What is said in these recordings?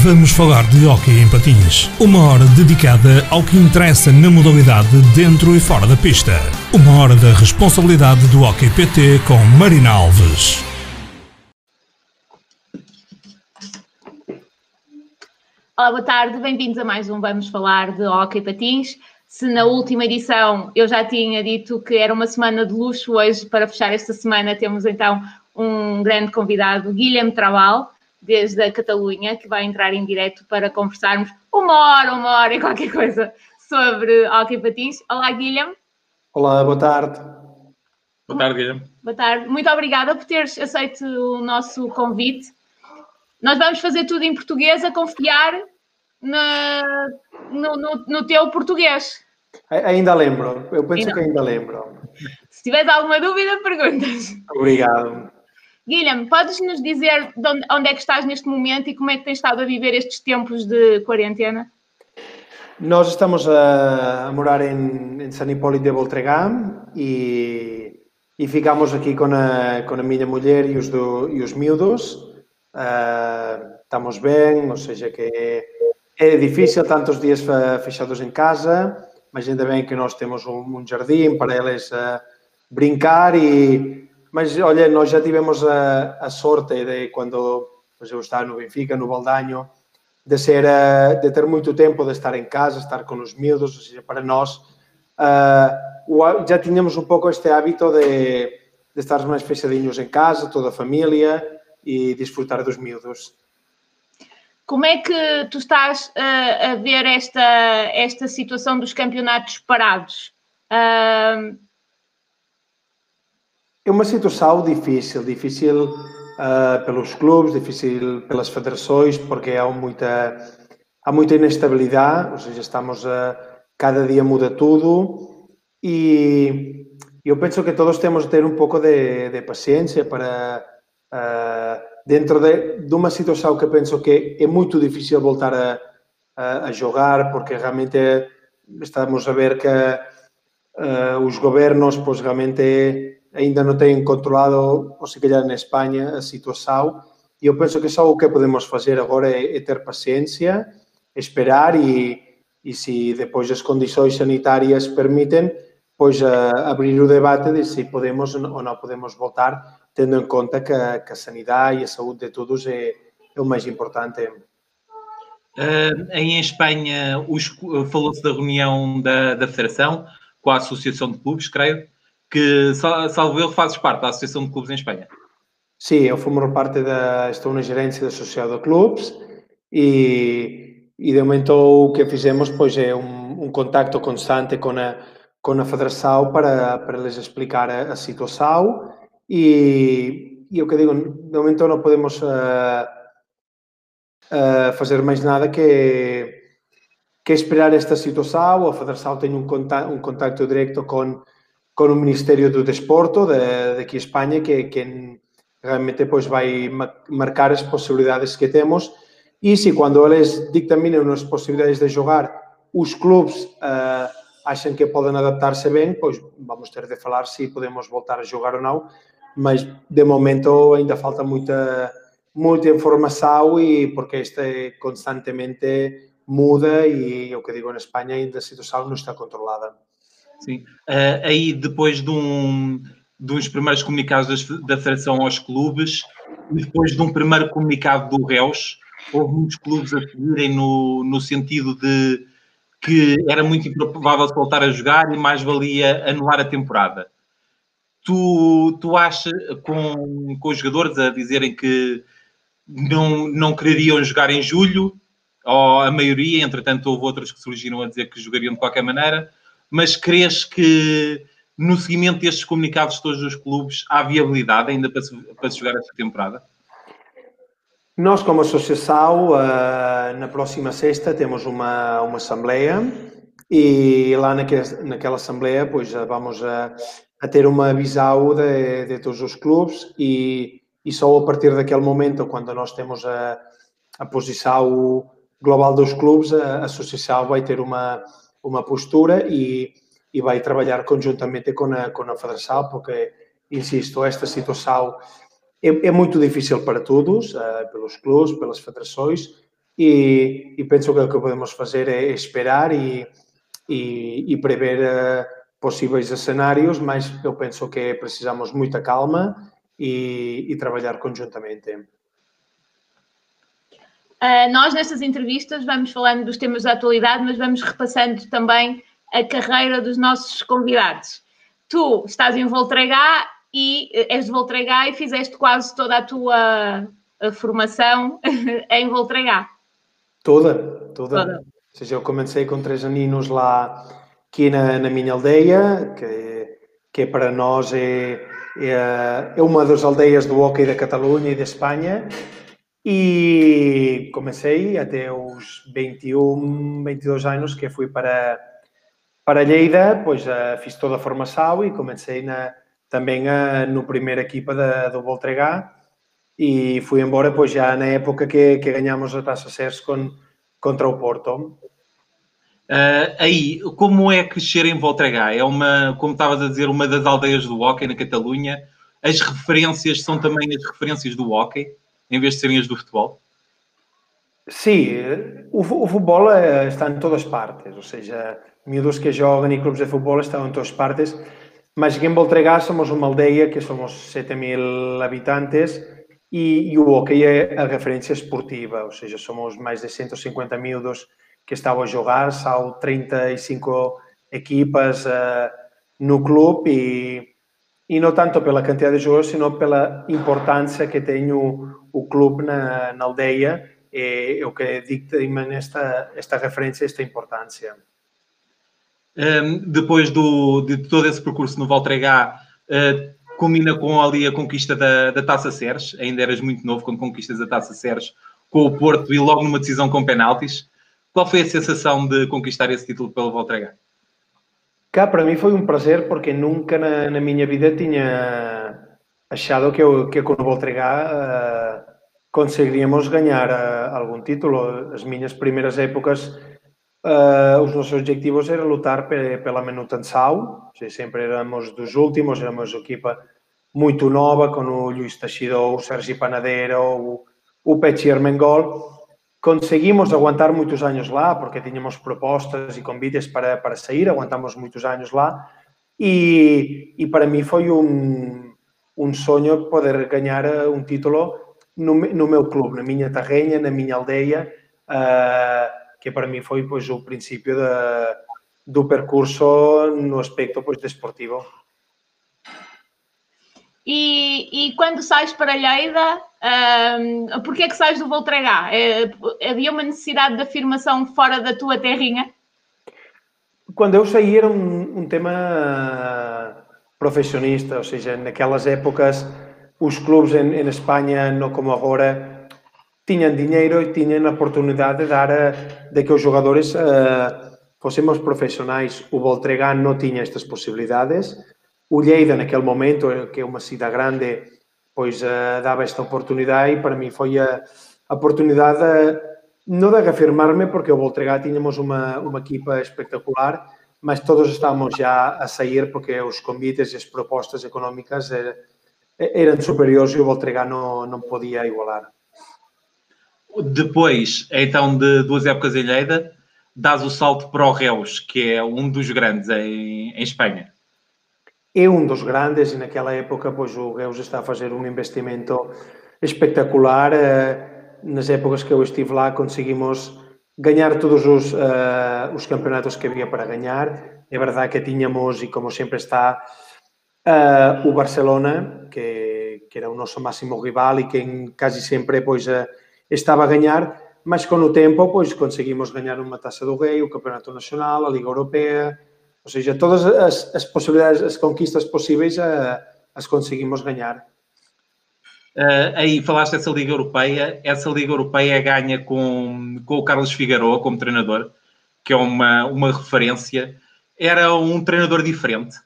Vamos falar de hóquei em patins. Uma hora dedicada ao que interessa na modalidade dentro e fora da pista. Uma hora da responsabilidade do Hockey PT com Marina Alves. Olá, boa tarde, bem-vindos a mais um Vamos Falar de Hockey Patins. Se na última edição eu já tinha dito que era uma semana de luxo, hoje, para fechar esta semana, temos então um grande convidado, Guilherme Trabal, desde a Catalunha, que vai entrar em direto para conversarmos uma hora, uma hora e qualquer coisa sobre hockey patins. Olá, Guilherme. Olá, boa tarde. Boa tarde, Guilherme. Boa tarde. Muito obrigada por teres aceito o nosso convite. Nós vamos fazer tudo em português, a confiar na, no, no, no, teu português. Ainda lembro, eu penso ainda. que ainda lembro. Se tiveres alguma dúvida, perguntas. Obrigado. Guilherme, podes nos dizer onde, onde, é que estás neste momento e como é que tens estado a viver estes tempos de quarentena? Nós estamos a, a morar em, em San Hipólito de Voltregam e, e ficamos aqui com a, a minha mulher e os, do, e os miúdos. Uh, estamos bem, ou seja, que é, é difícil tantos dias fechados em casa, mas ainda bem que nós temos um jardim para eles uh, brincar e mas, olha, nós já tivemos a, a sorte de, quando eu estava no Benfica, no Baldaño, de, ser, uh, de ter muito tempo de estar em casa, estar com os miúdos, ou seja, para nós uh, já tínhamos um pouco este hábito de, de estar mais fechadinhos em casa, toda a família, e desfrutar dos miúdos. Como é que tu estás uh, a ver esta, esta situação dos campeonatos parados? Uh, é uma situação difícil, difícil uh, pelos clubes, difícil pelas federações, porque há muita, há muita inestabilidade, ou seja, estamos a, cada dia muda tudo e eu penso que todos temos de ter um pouco de, de paciência para, uh, dentro de, de, uma situação que penso que é muito difícil voltar a, a, a jogar, porque realmente estamos a ver que uh, os governos, pois realmente ainda não têm controlado, ou se calhar na Espanha, a situação. E eu penso que só o que podemos fazer agora é, é ter paciência, esperar e, e se depois as condições sanitárias permitem, pois uh, abrir o debate de se podemos ou não podemos voltar, tendo em conta que, que a sanidade e a saúde de todos é, é o mais importante. Uh, em Espanha, falou-se da reunião da, da Federação com a Associação de Clubes, creio que, salvo erro, fazes parte da Associação de Clubes em Espanha. Sim, eu formo parte da. Estou na gerência da Associação de Clubes e, e de momento o que fizemos pois, é um, um contacto constante com a, com a Federação para, para lhes explicar a, a situação e, e o que digo, de momento não podemos uh, uh, fazer mais nada que, que esperar esta situação. A Federação tem um contacto, um contacto direto com con o Ministerio do Desporto de, de aquí España que, que realmente pois vai marcar as posibilidades que temos e se quando eles dictaminen as posibilidades de jogar os clubes uh, acham que podem adaptar-se bem, pois vamos ter de falar se podemos voltar a jogar ou não, mas de momento ainda falta muita muita informação e porque este constantemente muda e o que digo, na Espanha ainda a situação não está controlada. Sim. Uh, aí, depois de, um, uns primeiros comunicados da Federação aos clubes e depois de um primeiro comunicado do Reus, houve muitos clubes a seguirem no, no sentido de que era muito improvável voltar a jogar e mais valia anular a temporada. Tu, tu achas, com, com os jogadores a dizerem que não, não quereriam jogar em julho, ou a maioria, entretanto houve outros que surgiram a dizer que jogariam de qualquer maneira, mas crês que no seguimento destes comunicados todos os clubes há viabilidade ainda para se, para se jogar esta temporada? Nós, como associação, uh, na próxima sexta temos uma, uma assembleia e lá naquela, naquela assembleia pois, vamos a, a ter uma visão de, de todos os clubes e, e só a partir daquele momento, quando nós temos a, a posição global dos clubes, a associação vai ter uma, uma postura e, e vai trabalhar conjuntamente com a, com a Federação, porque, insisto, esta situação é, é muito difícil para todos, uh, pelos clubes, pelas federações, e, e penso que o que podemos fazer é esperar e, e, e prever uh, possíveis cenários, mas eu penso que precisamos muita calma e, e trabalhar conjuntamente. Uh, nós, nestas entrevistas, vamos falando dos temas da atualidade, mas vamos repassando também a carreira dos nossos convidados. Tu estás em Voltregá e eh, és de Voltregá e fizeste quase toda a tua a formação em Voltregá. Toda, toda, toda. Ou seja, eu comecei com três aninhos lá aqui na, na minha aldeia, que, que para nós é, é, é uma das aldeias do hockey da Catalunha e da Espanha. E comecei até os 21, 22 anos que fui para, para Lleida, pois uh, fiz toda a formação e comecei na, também uh, no primeira equipa da, do Voltregá e fui embora pois já na época que, que ganhamos a Taça SERS com, contra o Porto. Uh, aí, como é crescer em Voltregá? É uma, como estavas a dizer, uma das aldeias do hockey na Catalunha. As referências são também as referências do hockey, em vez de serem as do futebol? Sim, o, o futebol eh, está em todas partes, ou seja, miúdos que jogam em clubes de futebol estão em todas partes, mas aqui em Voltregá somos uma aldeia que somos 7 mil habitantes e, e, o hockey é a referência esportiva, ou seja, somos mais de 150 miúdos que estavam a jogar, são 35 equipas uh, no clube e, e não tanto pela quantidade de jogos, sino pela importância que tem o, o clube na, na aldeia e é o que dicta esta, esta referência, esta importância. Um, depois do, de todo esse percurso no Valtregá, uh, culmina com ali a conquista da, da Taça Seres. Ainda eras muito novo quando conquistas a Taça Seres com o Porto e logo numa decisão com penaltis. Qual foi a sensação de conquistar esse título pelo Voltregá? Cá, para mim foi um prazer porque nunca na, na minha vida tinha achado que, que com o Voltregá uh, conseguiríamos ganhar uh, algum título. As minhas primeiras épocas, uh, os nossos objetivos eram lutar pela manutenção, sempre éramos dos últimos, éramos equipa muito nova, com o Luís Teixidor, o Sergi Panadero, o, o Pechi Armengol, Conseguimos aguantar muitos anos lá, porque tínhamos propostas e convites para, para sair, aguantamos muitos anos lá, e, e para mim foi um, um sonho poder ganhar eh, um título no, no meu clube, na minha terrenha, na minha aldeia, uh, que para mim foi pois, o princípio do percurso no aspecto pois, desportivo. E, e quando sais para Lleida, um, porquê é que sais do Voltregá? Havia uma necessidade de afirmação fora da tua terrinha? Quando eu saí era um, um tema profesionista, ou seja, naquelas épocas os clubes en, en España no como agora tiñan diñeiro e tiñan a oportunidade de dar a, de que os jogadores uh, eh, fosemos profesionais. O Voltregá non tiña estas posibilidades. O Lleida, naquele momento, eh, que é unha cidade grande, pois uh, daba esta oportunidade e para mí foi a, a oportunidade uh, non de reafirmarme porque o Voltregá tiñamos unha, unha equipa espectacular, mas todos estávamos já a sair porque os convites e as propostas económicas eram, eram superiores e o Voltregá não, não podia igualar. Depois, então, de duas épocas em Lleida, dás o salto para o Reus, que é um dos grandes em, em Espanha é um dos grandes e naquela época pois, o Reus está a fazer um investimento espetacular. Eh, nas épocas que eu estive lá conseguimos ganhar todos os, uh, os campeonatos que havia para ganhar. É verdade que tínhamos, e como sempre está, uh, o Barcelona, que, que, era o nosso máximo rival e que quase sempre pois, uh, estava a ganhar, mas com o tempo pois, conseguimos ganhar uma Taça do Rei, o Campeonato Nacional, a Liga Europeia, ou seja, todas as, as possibilidades, as conquistas possíveis, uh, as conseguimos ganhar. Uh, aí falaste dessa Liga Europeia. Essa Liga Europeia ganha com, com o Carlos Figueroa como treinador, que é uma, uma referência. Era um treinador diferente.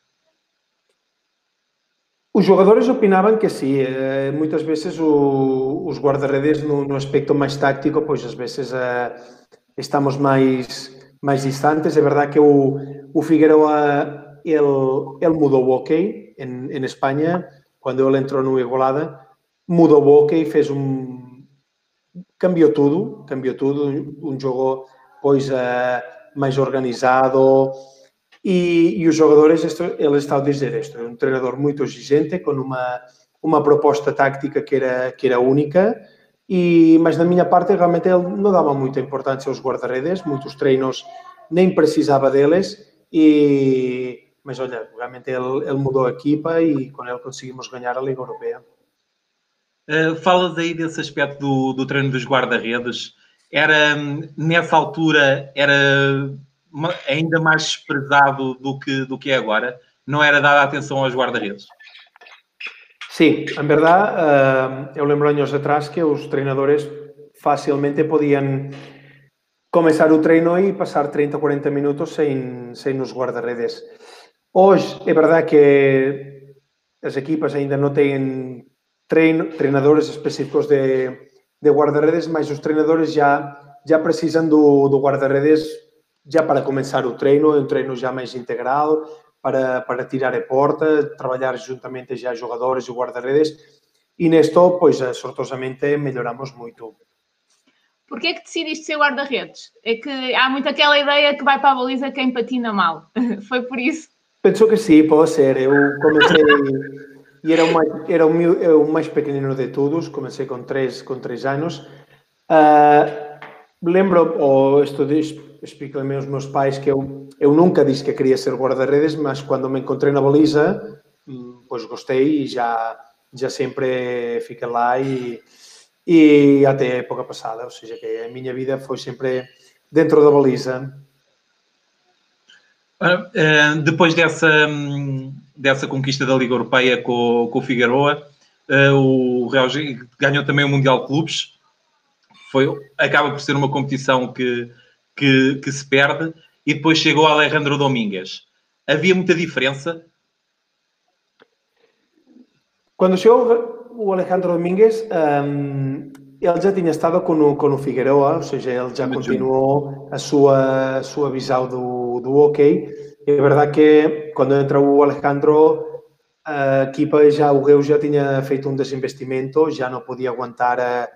Os jogadores opinavam que sim. Uh, muitas vezes o, os guarda-redes no, no, aspecto mais tático, pois às vezes uh, estamos mais mais distantes. É verdade que o, o Figueroa ele, mudou o hockey em, em Espanha, quando ele entrou no Igualada, mudou o hockey, fez um, cambiou tudo, cambiou tudo, um jogo pois uh, mais organizado e, e os jogadores, isto, ele está a dizer isto, é um treinador muito exigente, com uma, uma proposta tática que era, que era única, e, mas da minha parte realmente ele não dava muita importância aos guarda-redes, muitos treinos nem precisava deles, e, mas olha, realmente ele, ele mudou a equipa e com ele conseguimos ganhar a Liga Europeia. Uh, falas aí desse aspecto do, do treino dos guarda-redes. Era, nessa altura, era ainda mais desprezado do que, do que é agora? Não era dada atenção aos guarda-redes? Sim, em verdade, uh, eu lembro anos atrás que os treinadores facilmente podiam começar o treino e passar 30 ou 40 minutos sem, nos guarda-redes. Hoje, é verdade que as equipas ainda não têm treino, treinadores específicos de, de guarda-redes, mas os treinadores já, já precisam do, do guarda-redes já para começar o treino, é um treino já mais integral, para, para tirar a porta, trabalhar juntamente já jogadores e guarda-redes, e nisto, pois, eh, sortosamente, melhoramos muito. Porquê é que decidiste ser guarda-redes? É que há muito aquela ideia que vai para a baliza quem patina mal. Foi por isso? Penso que sim, pode ser. Eu comecei e era o mais, era o, meu, o mais pequenino de todos, comecei com três, com três anos. Uh, lembro, ou estudei, explico também aos meus pais que eu, eu nunca disse que queria ser guarda-redes, mas quando me encontrei na baliza, hum, pois gostei e já, já sempre fiquei lá e, e até a época passada, ou seja, que a minha vida foi sempre dentro da baliza. Uh, depois dessa, dessa conquista da Liga Europeia com, com o Figueroa, uh, o Real ganhou também o Mundial de Clubes. Foi, acaba por ser uma competição que, que, que se perde, e depois chegou Alejandro Domingues. Havia muita diferença? Quando chegou o Alejandro Domingues, um, ele já tinha estado com o, com o Figueroa, ou seja, ele já continuou a sua, a sua visão do, do ok. É verdade que quando entra o Alejandro, a equipa já, o Reus já tinha feito um desinvestimento, já não podia aguentar a,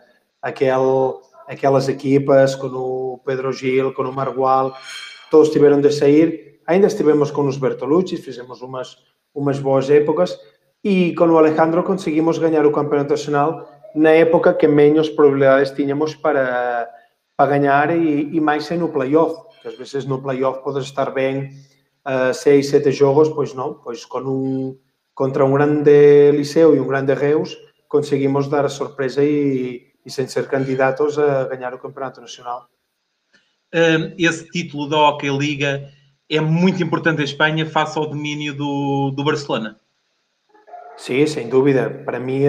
aquele, aquelas equipas com o Pedro Gil, com o Margual, todos tiveram de sair. Ainda estivemos com os Bertolucci, fizemos umas, umas boas épocas e com o Alejandro conseguimos ganhar o Campeonato Nacional na época que menos probabilidades tínhamos para, para ganhar e, e mais no playoff, que às vezes no playoff podes estar bem uh, seis, sete jogos, pois não, pois com um, contra um grande Liceu e um grande Reus conseguimos dar a surpresa e, e sem ser candidatos a ganhar o Campeonato Nacional. Esse título da Hockey Liga é muito importante em Espanha face ao domínio do, do Barcelona. Sim, sem dúvida. Para mim,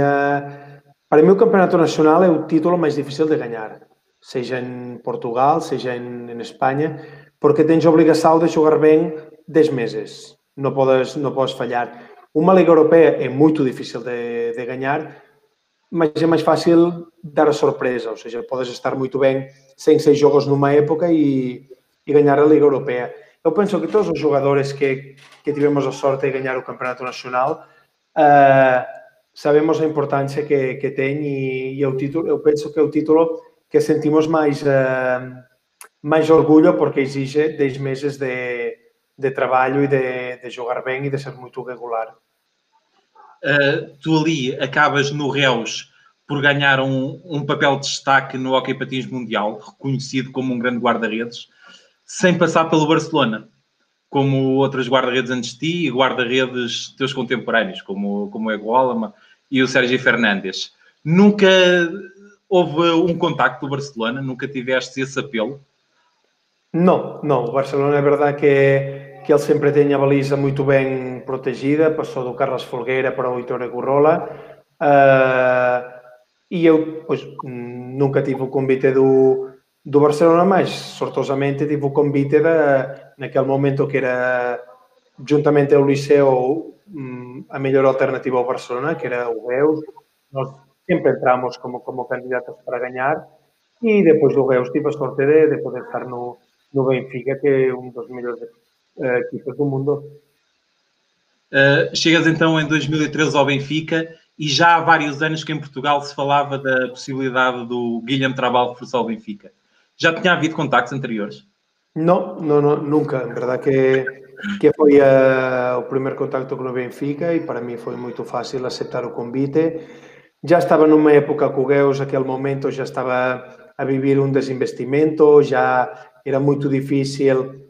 para mim, o Campeonato Nacional é o título mais difícil de ganhar, seja em Portugal, seja em, em Espanha, porque tens a obrigação de jogar bem 10 meses. Não podes, não podes falhar. Uma Liga Europeia é muito difícil de, de ganhar, mas é mais fácil dar a surpresa, ou seja, podes estar muito bem sem seis jogos numa época e, e ganhar a Liga Europeia. Eu penso que todos os jogadores que, que tivemos a sorte de ganhar o Campeonato Nacional uh, sabemos a importância que, que tem e, e o título, eu penso que é o título que sentimos mais, uh, mais orgulho porque exige 10 meses de, de trabalho e de, de jogar bem e de ser muito regular uh, tu ali acabas no Reus por ganhar um, um papel de destaque no Hockey Patins Mundial, reconhecido como um grande guarda-redes, sem passar pelo Barcelona, como outros guarda-redes antes de ti e guarda-redes teus contemporâneos, como, como o Ego e o Sérgio Fernandes. Nunca houve um contacto do Barcelona? Nunca tiveste esse apelo? Não, não. O Barcelona é verdade que que ele sempre tem a baliza muito bem protegida, passou do Carlos Folgueira para o Heitor Agurrola. Uh, e eu, pois, nunca tive o convite do, do Barcelona, mas sortosamente tive o convite da, naquele momento que era, juntamente ao Liceu, hum, a melhor alternativa ao Barcelona, que era o Reus. Nós sempre entramos como, como candidatos para ganhar e depois do Reus tive a sorte de, de poder estar no, no Benfica, que é um dos melhores equipas do mundo. Uh, chegas então em 2013 ao Benfica e já há vários anos que em Portugal se falava da possibilidade do Guilherme Trabal reforçar o Benfica. Já tinha havido contactos anteriores? Não, não, não nunca. Na verdade que, que foi uh, o primeiro contacto com o Benfica e para mim foi muito fácil aceitar o convite. Já estava numa época com o Gueus, naquele momento já estava a vivir um desinvestimento, já era muito difícil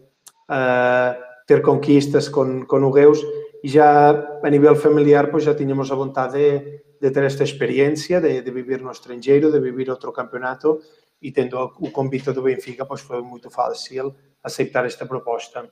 uh, ter conquistas com, com o Gueus e já a nível familiar pois já tínhamos a vontade de, de ter esta experiência, de, de viver no estrangeiro, de viver outro campeonato e tendo o convite do Benfica, pois foi muito fácil aceitar esta proposta.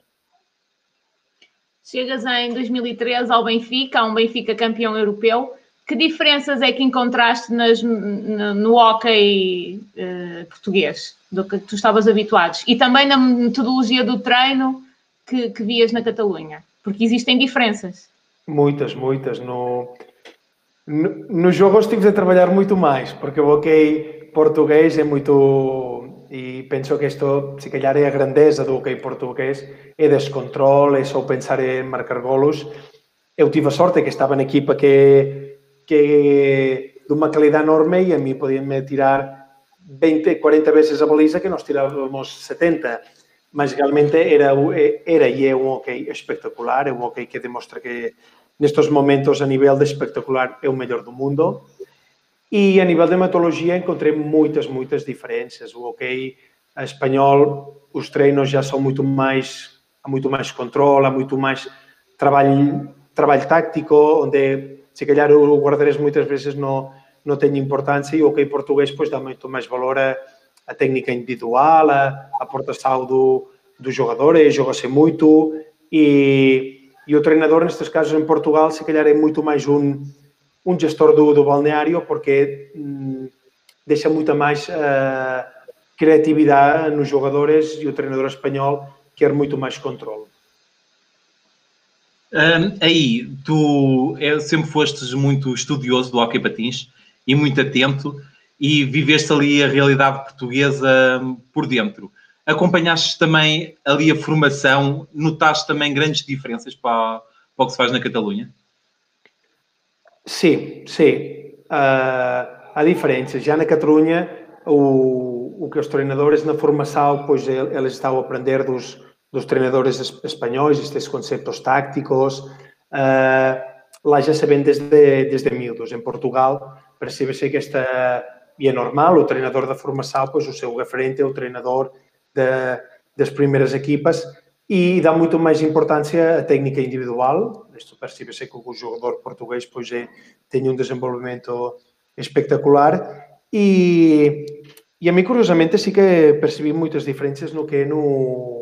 Chegas em 2013 ao Benfica, um Benfica campeão europeu. Que diferenças é que encontraste nas, no, no hockey uh, português do que tu estavas habituados? E também na metodologia do treino que, que vias na Catalunha? Porque existem diferenças. Muitas, muitas. No, no, no jogo estive a trabalhar muito mais, porque o hockey português é muito e penso que isto, se calhar, é a grandeza do hockey português, é descontrol, é só pensar em marcar golos. Eu tive a sorte que estava na equipa que, que de uma qualidade enorme e a mim podiam-me tirar 20, 40 vezes a baliza que nós tirávamos 70. Mas realmente era, era e é um hockey espectacular, um hockey que demonstra que nestes momentos a nível de espectacular é o melhor do mundo e a nível de metodologia encontrei muitas, muitas diferenças. O ok espanhol, os treinos já são muito mais, há muito mais controle, há muito mais trabalho, trabalho tático, onde se calhar o guarda-redes muitas vezes não, não tem importância e o ok português pois dá muito mais valor a, a técnica individual, a, a portação do, dos jogadores, joga-se muito e, e o treinador, nestes casos em Portugal, se calhar é muito mais um um gestor do, do balneário porque hum, deixa muita mais uh, criatividade nos jogadores e o treinador espanhol quer muito mais controle. Um, aí, tu é, sempre fostes muito estudioso do hockey patins e muito atento e viveste ali a realidade portuguesa hum, por dentro. Acompanhaste também ali a formação, notaste também grandes diferenças para, para o que se faz na Catalunha? Sim, sim. Uh, há diferenças. Já na Catalunha, o, o que os treinadores na formação, pois eles estão a aprender dos, dos treinadores espanhóis, estes conceitos tácticos. Uh, lá já sabem desde, desde miúdos. Em Portugal, percebe-se que esta, e é normal, o treinador da formação, pois o seu referente é o treinador de, das primeiras equipas e dá muito mais importância à técnica individual. Isto percebe-se que o jogador português pois, é, tem um desenvolvimento espetacular e, e a mim, curiosamente, sí que percebi muitas diferenças no que é no,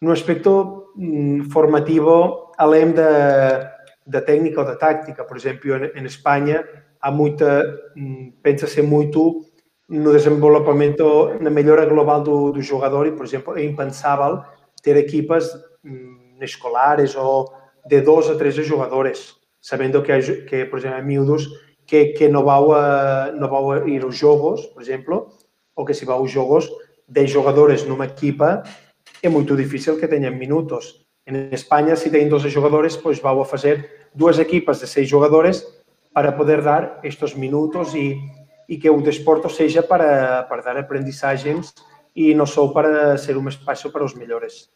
no aspecto mm, formativo, além da, da técnica ou da táctica. Por exemplo, em Espanha, há muita, mm, pensa-se muito no desenvolvimento, na melhora global do, do jogador e, por exemplo, é impensável ter equipas mm, escolares ou de dos a três jogadores, sabendo que, que por exemplo, há miúdos que, que não, vão a, não vão a ir aos jogos, por exemplo, ou que se vão aos jogos, 10 jogadores numa equipa, é muito difícil que tenham minutos. Em Espanha, se têm 12 jogadores, pois vão a fazer duas equipas de seis jogadores para poder dar estes minutos e, e que o desporto seja para, para dar aprendizagens e não só para ser um espaço para os melhores.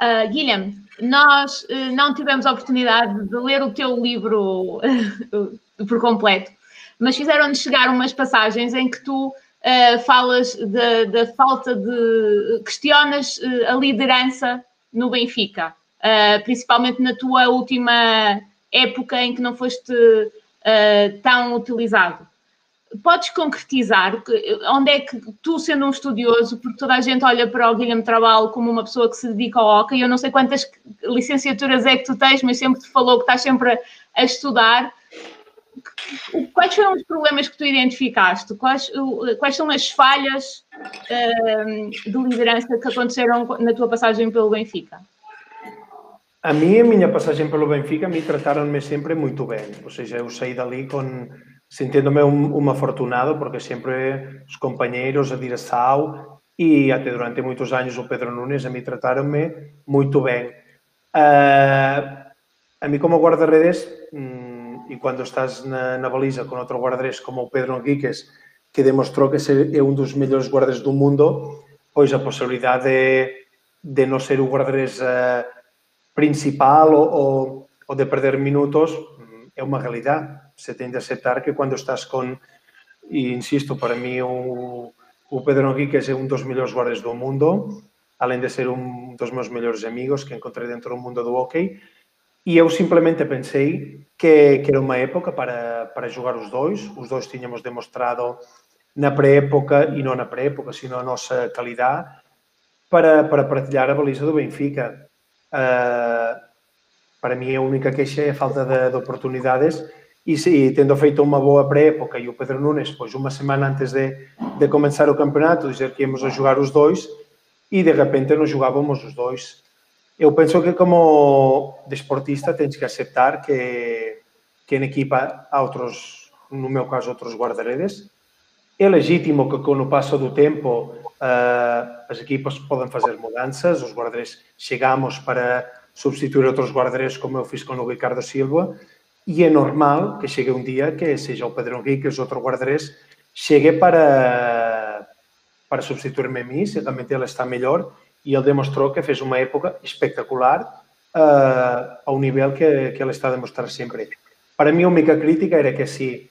Uh, Guilherme, nós uh, não tivemos a oportunidade de ler o teu livro por completo, mas fizeram-nos chegar umas passagens em que tu uh, falas da falta de. questionas a liderança no Benfica, principalmente na tua última época em que não foste tão utilizado podes concretizar onde é que tu, sendo um estudioso, porque toda a gente olha para o Guilherme Trabalho como uma pessoa que se dedica ao hockey, eu não sei quantas licenciaturas é que tu tens, mas sempre te falou que estás sempre a, a estudar. Quais foram os problemas que tu identificaste? Quais, quais são as falhas uh, de liderança que aconteceram na tua passagem pelo Benfica? A mim, a minha passagem pelo Benfica, me trataram-me sempre muito bem. Ou seja, eu saí dali com sintiéndome un, un afortunado porque sempre os compañeiros, a direção e até durante moitos anos o Pedro Nunes a mí tratáronme moito ben. Uh, a mí como guardaredes, mmm, e cando estás na, na baliza con outro guardrés como o Pedro Henriquez, que demostrou que é un dos mellores guardrés do mundo, pois a posibilidade de, de non ser eh, o guardrés uh, principal ou, ou, ou de perder minutos mm, é unha realidade. Se ten de aceptar que cando estás con, e insisto, para mí o, o Pedro Henriquez é un dos mellores guardas do mundo, além de ser un dos meus mellores amigos que encontrei dentro do mundo do hockey, E eu simplesmente pensei que, que era uma época para, para jogar os dois. Os dois tínhamos demonstrado na pré-época, e não na pré-época, sino a nossa qualidade, para, para partilhar a baliza do Benfica. Uh, para mim, a única queixa é a falta de, de oportunidades e, tendo feito uma boa pré-época e o Pedro Nunes, pois uma semana antes de, de começar o campeonato, dizer que íamos a jogar os dois e de repente não jogávamos os dois eu penso que como desportista tens que aceptar que, que en equipa há outros, no meu caso, outros guardaredes. É legítimo que com o passo do tempo uh, as equipas podem fazer mudanças, os guardaredes chegamos para substituir outros guardaredes como eu fiz com o Ricardo Silva. E é normal que chegue um dia que seja o Pedro Henrique, outro guardaredes, chegue para, para substituir-me a mim, se realmente ele está melhor e ele demonstrou que fez uma época espectacular uh, ao nível que, que ele está a demonstrar sempre. Mim, a única crítica era que se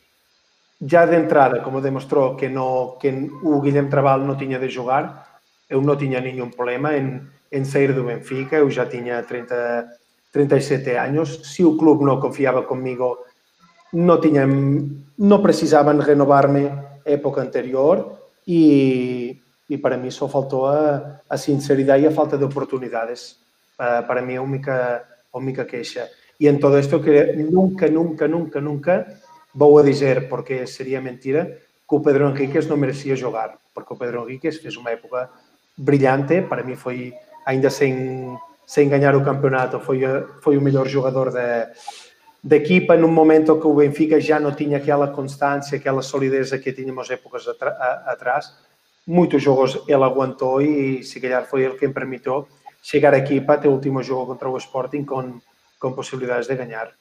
já de entrada, como demonstrou que, no, que o Guilherme Trabalho não tinha de jogar, eu não tinha nenhum problema em, em sair do Benfica, eu já tinha 30, 37 anos, se o clube não confiava comigo, não, tinha, não precisavam renovar-me época anterior e, e para mim só faltou a, a sinceridade e a falta de oportunidades. Uh, para mim é a única, a única queixa. E em todo isto que nunca, nunca, nunca, nunca vou a dizer, porque seria mentira, que o Pedro Henriquez não merecia jogar, porque o Pedro Henriquez fez uma época brilhante, para mim foi, ainda sem, sem ganhar o campeonato, foi, foi o melhor jogador da, da equipa num momento que o Benfica já não tinha aquela constância, aquela solidez que tínhamos épocas atrás muitos jogos ele aguentou e se calhar foi ele quem permitiu chegar aqui para ter o último jogo contra o Sporting com, com possibilidades de ganhar.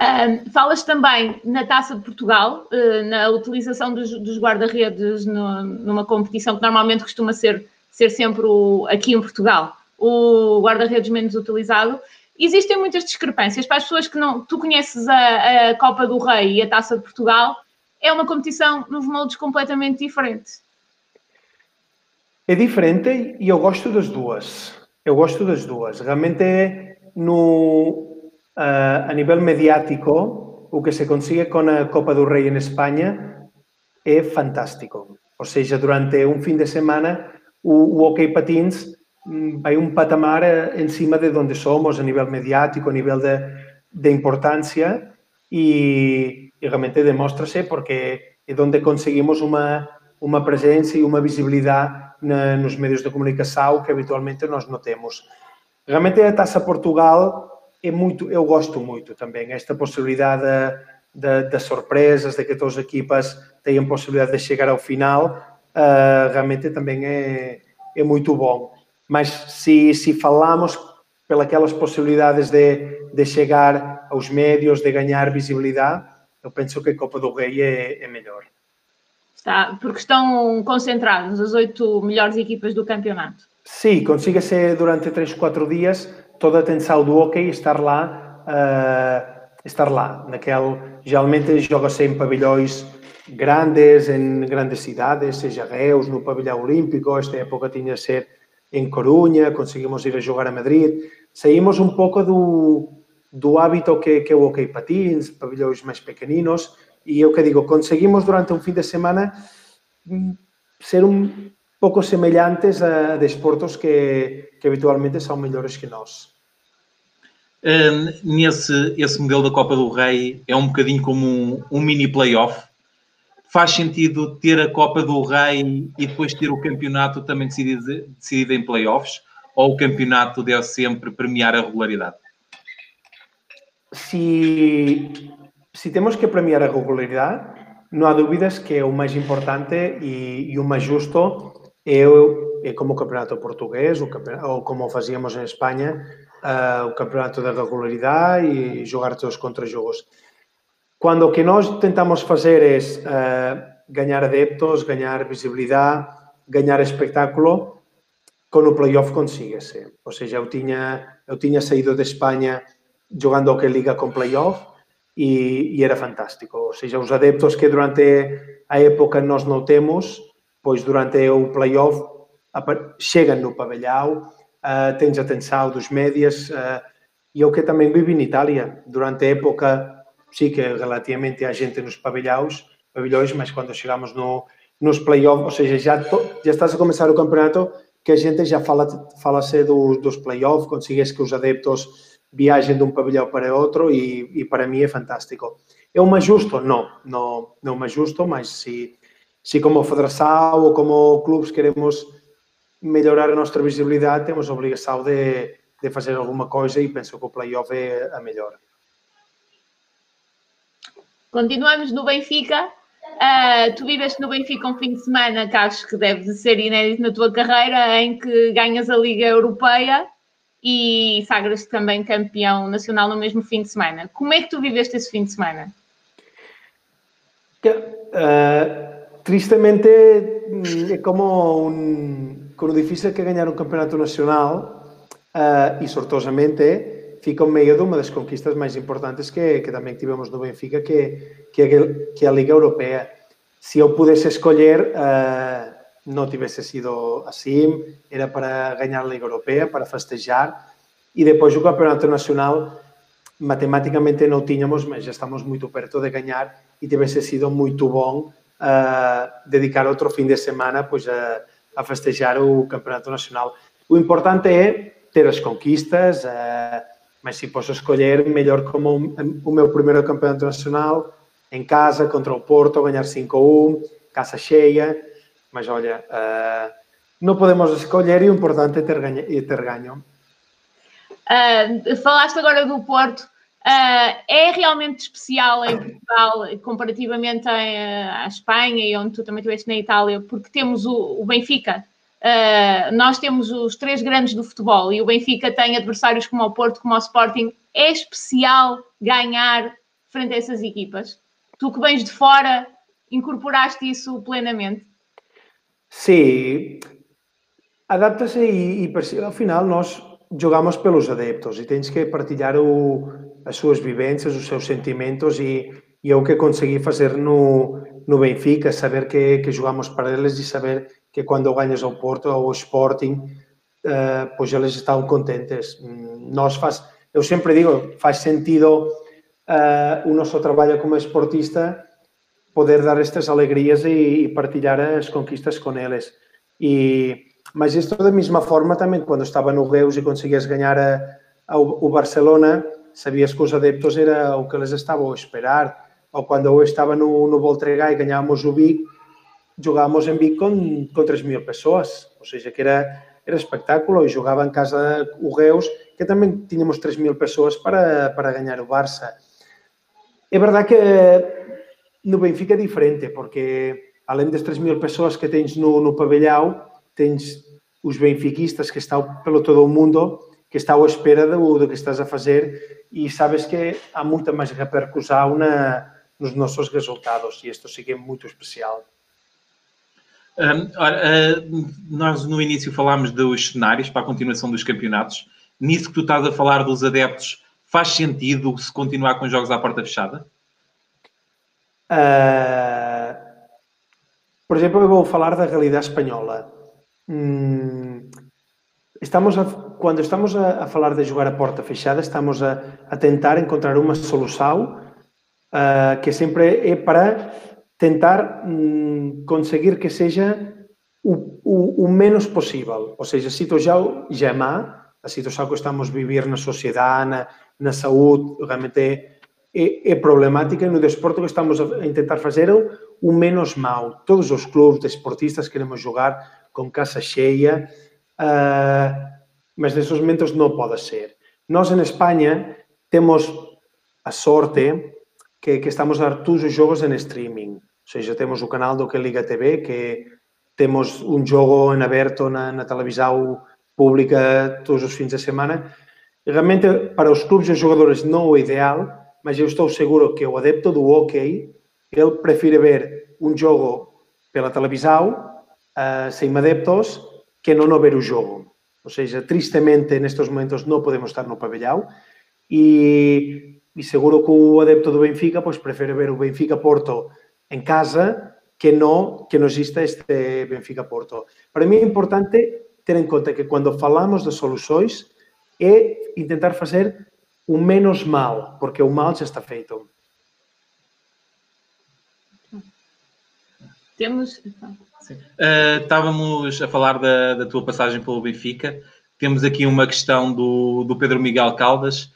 Um, falas também na Taça de Portugal, uh, na utilização dos, dos guarda-redes numa competição que normalmente costuma ser, ser sempre o, aqui em Portugal, o guarda-redes menos utilizado. Existem muitas discrepâncias para as pessoas que não. Tu conheces a, a Copa do Rei e a Taça de Portugal, é uma competição nos moldes completamente diferentes. É diferente e eu gosto das duas. Eu gosto das duas. Realmente, no, uh, a nível mediático, o que se consigue com a Copa do Rei em Espanha é fantástico. Ou seja, durante um fim de semana, o, o hockey patins mm, vai um patamar eh, em cima de onde somos a nível mediático, a nível de, de importância e, e realmente demóstrase porque é onde conseguimos uma, uma presença e uma visibilidade na, nos meios de comunicação que habitualmente nós não temos. Realmente a Taça Portugal é muito, eu gosto muito também, esta possibilidade de, de, surpresas, de que todas as equipas tenham possibilidade de chegar ao final, uh, realmente também é, é muito bom. Mas se, se falamos pelas possibilidades de, de chegar aos médios, de ganhar visibilidade, eu penso que a Copa do Rei é, é melhor. Está, porque estão concentrados as oito melhores equipas do campeonato. Sim, consiga-se durante três, quatro dias toda a atenção do hockey estar lá, uh, estar lá. Naquele, geralmente joga-se em pavilhões grandes, em grandes cidades, seja Reus, no pavilhão olímpico, esta época tinha a ser em Corunha, conseguimos ir a jogar a Madrid. Saímos um pouco do, do hábito que, que é o hockey patins, pavilhões mais pequeninos, e eu que digo, conseguimos durante um fim de semana mm, ser um pouco semelhantes a desportos que, que habitualmente são melhores que nós. Um, nesse esse modelo da Copa do Rei é um bocadinho como um, um mini playoff. Faz sentido ter a Copa do Rei e depois ter o campeonato também decidido, decidido em playoffs? Ou o campeonato deve sempre premiar a regularidade? si, si temos que premiar a regularidade, non há dúbidas que o máis importante e, e o máis justo é, o, é como o campeonato portugués, o campeonato, ou como fazíamos en España, uh, o campeonato da regularidade e jogar todos contra jogos. Quando o que nós tentamos fazer é uh, eh, ganhar adeptos, ganhar visibilidade, ganhar espetáculo, com o playoff consiga-se. Ou seja, eu tinha, eu tinha saído de Espanha jogando o que liga com playoff e, e era fantástico. Ou seja, os adeptos que durante a época nós não temos, pois durante o playoff chegam no pavilhão, uh, tens atenção dos médias, uh, e eu que também vivo em Itália, durante a época, sim que relativamente há gente nos pavilhões, pavilhões mas quando chegamos no, nos playoffs, ou seja, já, já estás a começar o campeonato, que a gente já fala, fala-se do, dos playoffs, consigues que os adeptos viajem de um pavilhão para outro e, e para mim é fantástico. É uma justo? Não, não, não é justo, mas se, se como federação ou como clubes queremos melhorar a nossa visibilidade, temos a obrigação de, de fazer alguma coisa e penso que o playoff é a melhor. Continuamos no Benfica. Uh, tu viveste no Benfica um fim de semana que acho que deve ser inédito na tua carreira, em que ganhas a Liga Europeia e sagras-te também campeão nacional no mesmo fim de semana. Como é que tu viveste esse fim de semana? Uh, tristemente é como um, como difícil que ganhar um campeonato nacional uh, e sortosamente fica no meio de uma das conquistas mais importantes que, que também tivemos no Benfica, que, que, é, que é a Liga Europeia. Se eu pudesse escolher, uh, não tivesse sido assim, era para ganhar a Liga Europeia, para festejar, e depois o Campeonato Nacional, matematicamente não tínhamos, mas já estamos muito perto de ganhar, e tivesse sido muito bom uh, dedicar outro fim de semana pois, a, a festejar o Campeonato Nacional. O importante é ter as conquistas, uh, mas se posso escolher, melhor como o meu primeiro Campeonato Nacional, em casa, contra o Porto, ganhar 5-1, casa cheia, mas olha, uh, não podemos escolher e o importante é ter ganho. É ter ganho. Uh, falaste agora do Porto. Uh, é realmente especial em Portugal, comparativamente à, Espanha e onde tu também estiveste na Itália, porque temos o, o Benfica. Nós temos os três grandes do futebol e o Benfica tem adversários como o Porto, como o Sporting. É especial ganhar frente a essas equipas? Tu que vens de fora, incorporaste isso plenamente? Sim, adapta-se e, e ao final nós jogamos pelos adeptos e tens que partilhar o, as suas vivências, os seus sentimentos e, e é o que consegui fazer no, no Benfica, saber que, que jogamos para eles e saber que quando ganhas ao Porto ou ao Sporting, uh, pois eles estão contentes. Nós faz, eu sempre digo, faz sentido uh, o nosso trabalho como esportista poder dar estas alegrias e, e partilhar as conquistas com eles. E, mas isto da mesma forma também, quando estava no Reus e conseguias ganhar a, a, o Barcelona, sabias que os adeptos era o que eles estavam a esperar. Ou quando eu estava no, no Voltregá e ganhávamos o Vic, jogávamos em Vic com, com 3 mil pessoas. Ou seja, que era, era espetáculo. E jogava em casa o Reus, que também tínhamos 3 mil pessoas para, para ganhar o Barça. É verdade que no Benfica é diferente, porque além das 3 mil pessoas que tens no, no pavilhão, tens os benfiquistas que estão pelo todo o mundo que estão à espera do, do que estás a fazer e sabes que há muita mais repercussão na, nos nossos resultados e isto sim é muito especial. Um, ora, uh, nós no início falámos dos cenários para a continuação dos campeonatos. Nisso que tu estás a falar dos adeptos, faz sentido se continuar com jogos à porta fechada? Uh, por exemplo, vou falar da realidade espanhola. Hum, estamos a, quando estamos a, a, falar de jogar a porta fechada, estamos a, a tentar encontrar uma solução uh, que sempre é para tentar hum, conseguir que seja o, o, o, menos possível. Ou seja, se tu já, já é má, a situação que estamos a viver na sociedade, na, na saúde, realmente é, é, é problemática no desporto que estamos a tentar fazer é o, menos mal. Todos os clubes de esportistas queremos jogar com casa cheia, uh, mas nesses momentos não pode ser. Nós, em Espanha, temos a sorte que, que estamos a dar todos os jogos em streaming. Ou seja, temos o canal do que Liga TV, que temos um jogo em aberto na, na televisão pública todos os fins de semana realmente para os clubes e os jogadores não o ideal, mas eu estou seguro que o adepto do hockey, ele prefere ver um jogo pela televisão, uh, sem adeptos, que não ver o jogo. Ou seja, tristemente, nestes momentos não podemos estar no pavilhão e, e seguro que o adepto do Benfica pois, prefere ver o Benfica-Porto em casa que não que não exista este Benfica-Porto. Para mim é importante ter em conta que quando falamos de soluções é intentar fazer o menos mal, porque o mal já está feito. Temos. Uh, estávamos a falar da, da, tua passagem pelo Benfica. Temos aqui uma questão do, do Pedro Miguel Caldas,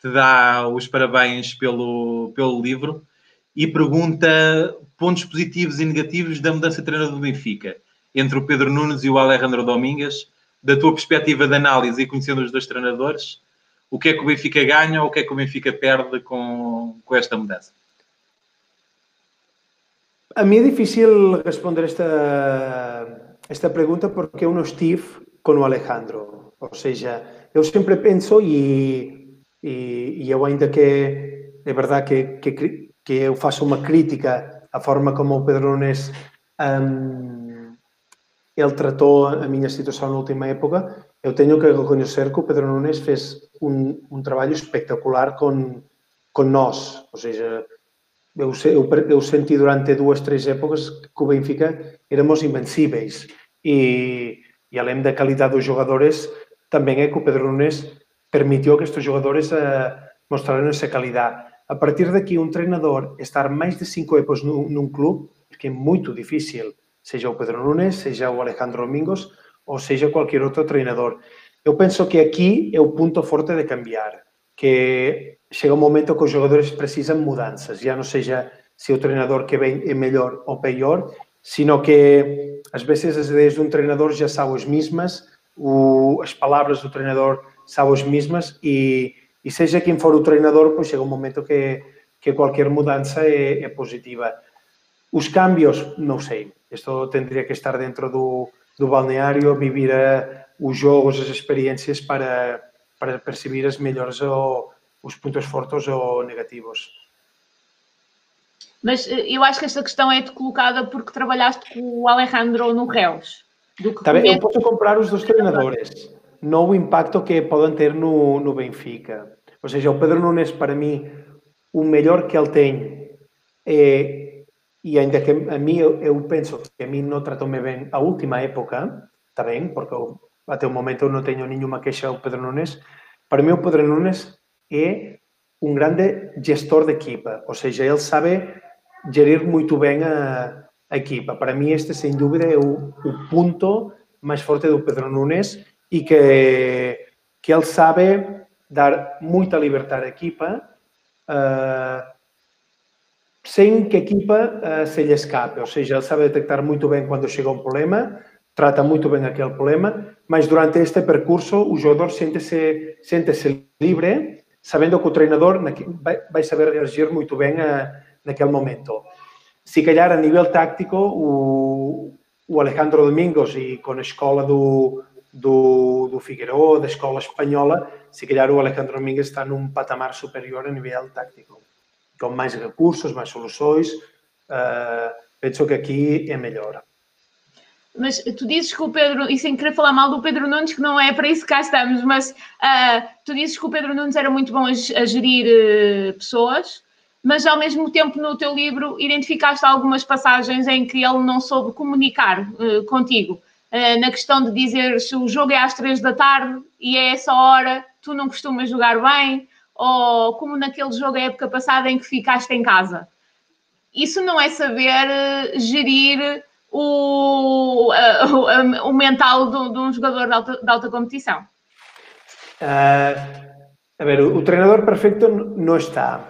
que te dá os parabéns pelo, pelo livro e pergunta pontos positivos e negativos da mudança de treinador do Benfica entre o Pedro Nunes e o Alejandro Domingues, da tua perspectiva de análise e conhecendo os dois treinadores, o que é que o Benfica ganha ou o que é que o Benfica perde com, com esta mudança? A mim é difícil responder esta, esta pergunta porque eu não estive com o Alejandro. Ou seja, eu sempre penso e, e, e eu ainda que é verdade que, que, que eu faço uma crítica à forma como o Pedro Nunes um, ele tratou a minha situação na última época, eu tenho que reconhecer que o Pedro Nunes fez um, um trabalho espetacular com, com nós. Ou seja, eu, eu, eu senti durante duas, três épocas que o Benfica éramos invencíveis. E, e além da qualidade dos jogadores, também é que o Pedro Nunes permitiu que estes jogadores uh, mostraram essa qualidade. A partir daqui, um treinador estar mais de cinco épocas num, num clube, que é muito difícil, seja o Pedro Nunes, seja o Alejandro Domingos, ou seja qualquer outro treinador. Eu penso que aqui é o ponto forte de cambiar, que chega um momento que os jogadores precisam mudanças, já não seja se o treinador que vem é melhor ou pior, sino que às vezes as ideias de um treinador já são as mesmas, o, as palavras do treinador são as mesmas e, e seja quem for o treinador, pois chega um momento que, que qualquer mudança é, é positiva. Os cambios, não sei, isto teria que estar dentro do, do vivir a, os jogos, as experiências para, para perceber as melhores ou os pontos fortes ou negativos. Mas eh, eu acho que esta questão é colocada porque trabalhaste com o Alejandro no Reus. Tá bem, eu posso comprar os dois treinadores, não o impacto que podem ter no, no Benfica. Ou seja, o Pedro Nunes, para mim, o melhor que ele tem é e ainda que a mí eu, eu penso que a mí non tratoume ben a última época, está ben, porque eu, até o momento non teño nenhuma queixa ao Pedro Nunes, para mí o Pedro Nunes é un grande gestor de equipa, ou seja, ele sabe gerir moito ben a, a equipa. Para mí este, sen dúbida, é o, o punto máis forte do Pedro Nunes e que, que ele sabe dar moita liberdade á equipa, uh, sem que a equipa uh, se lhe escape, ou seja, ele sabe detectar muito bem quando chega um problema, trata muito bem aquele problema, mas durante este percurso o jogador sente-se sente livre, sabendo que o treinador vai, saber reagir muito bem a, naquele momento. Se calhar a nível táctico, o, o Alejandro Domingos e com a escola do, do, do Figueiredo, da escola espanhola, se calhar o Alejandro Domingos está num patamar superior a nível táctico com mais recursos, mais soluções, uh, penso que aqui é melhor. Mas tu dizes que o Pedro, e sem querer falar mal do Pedro Nunes, que não é para isso que cá estamos, mas uh, tu dizes que o Pedro Nunes era muito bom a, a gerir uh, pessoas, mas ao mesmo tempo no teu livro identificaste algumas passagens em que ele não soube comunicar uh, contigo. na questão de dizer se o jogo é às três da tarde e é essa hora, tu não costumas jogar bem, ou como naquele jogo da época passada em que ficaste em casa. Isso não é saber eh, gerir o, o, o mental de, de, um jogador de alta, de alta competição. Uh, a ver, o, o, treinador perfeito não está.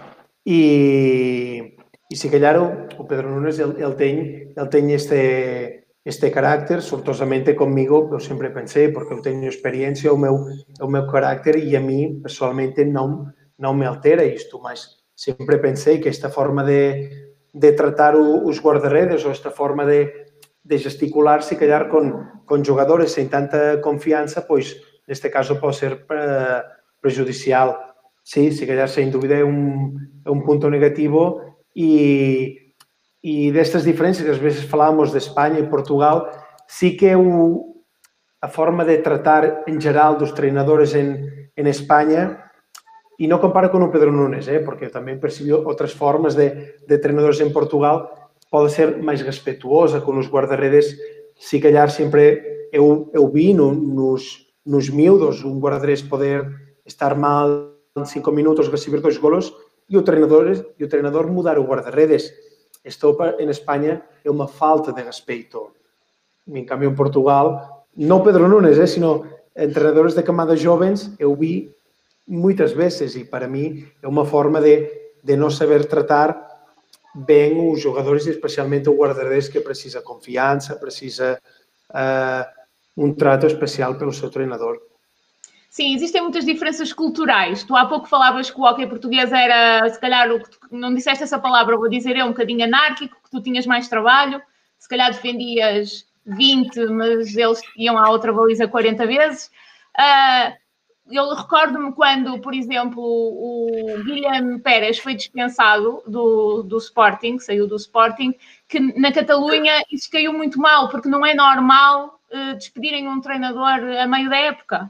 E, e se calhar o, o Pedro Nunes ele, ele, tem, ele tem este este carácter, sortosamente comigo, eu sempre pensei, porque eu tenho experiência, o meu, o meu carácter e a mim, pessoalmente, não, não me altera isto, mas sempre pensei que esta forma de, de tratar o, os guarda-redes ou esta forma de, de gesticular, se calhar com, com jogadores sem tanta confiança, pois neste caso pode ser para prejudicial. Sí, se calhar, sem dúvida, é um, é um ponto negativo e, e destas diferenças que às vezes falamos de Espanha e Portugal, sí que é o, a forma de tratar em geral dos treinadores em, em Espanha e não comparo com o Pedro Nunes, eh, porque também percebi outras formas de, de treinadores em Portugal, pode ser mais respetuosa com os guarda-redes, se calhar sempre eu, eu vi no, nos, nos miúdos um guarda-redes poder estar mal cinco minutos, receber dois golos e o treinador, e o treinador mudar o guarda-redes. Isto em Espanha é uma falta de respeito. Em cambio, em Portugal, não Pedro Nunes, eh, sino en treinadores de camadas jovens, eu vi muitas vezes e para mim é uma forma de, de não saber tratar bem os jogadores, especialmente o guarda-redes que precisa confiança, precisa uh, um trato especial pelo seu treinador. Sim, existem muitas diferenças culturais. Tu há pouco falavas que o hockey português era, se calhar, o que tu, não disseste essa palavra, vou dizer é um bocadinho anárquico, que tu tinhas mais trabalho, se calhar defendias 20, mas eles iam à outra baliza 40 vezes. Uh, eu recordo-me quando, por exemplo, o Guilherme Pérez foi dispensado do, do Sporting, saiu do Sporting, que na Catalunha isso caiu muito mal, porque não é normal uh, despedirem um treinador a meio da época.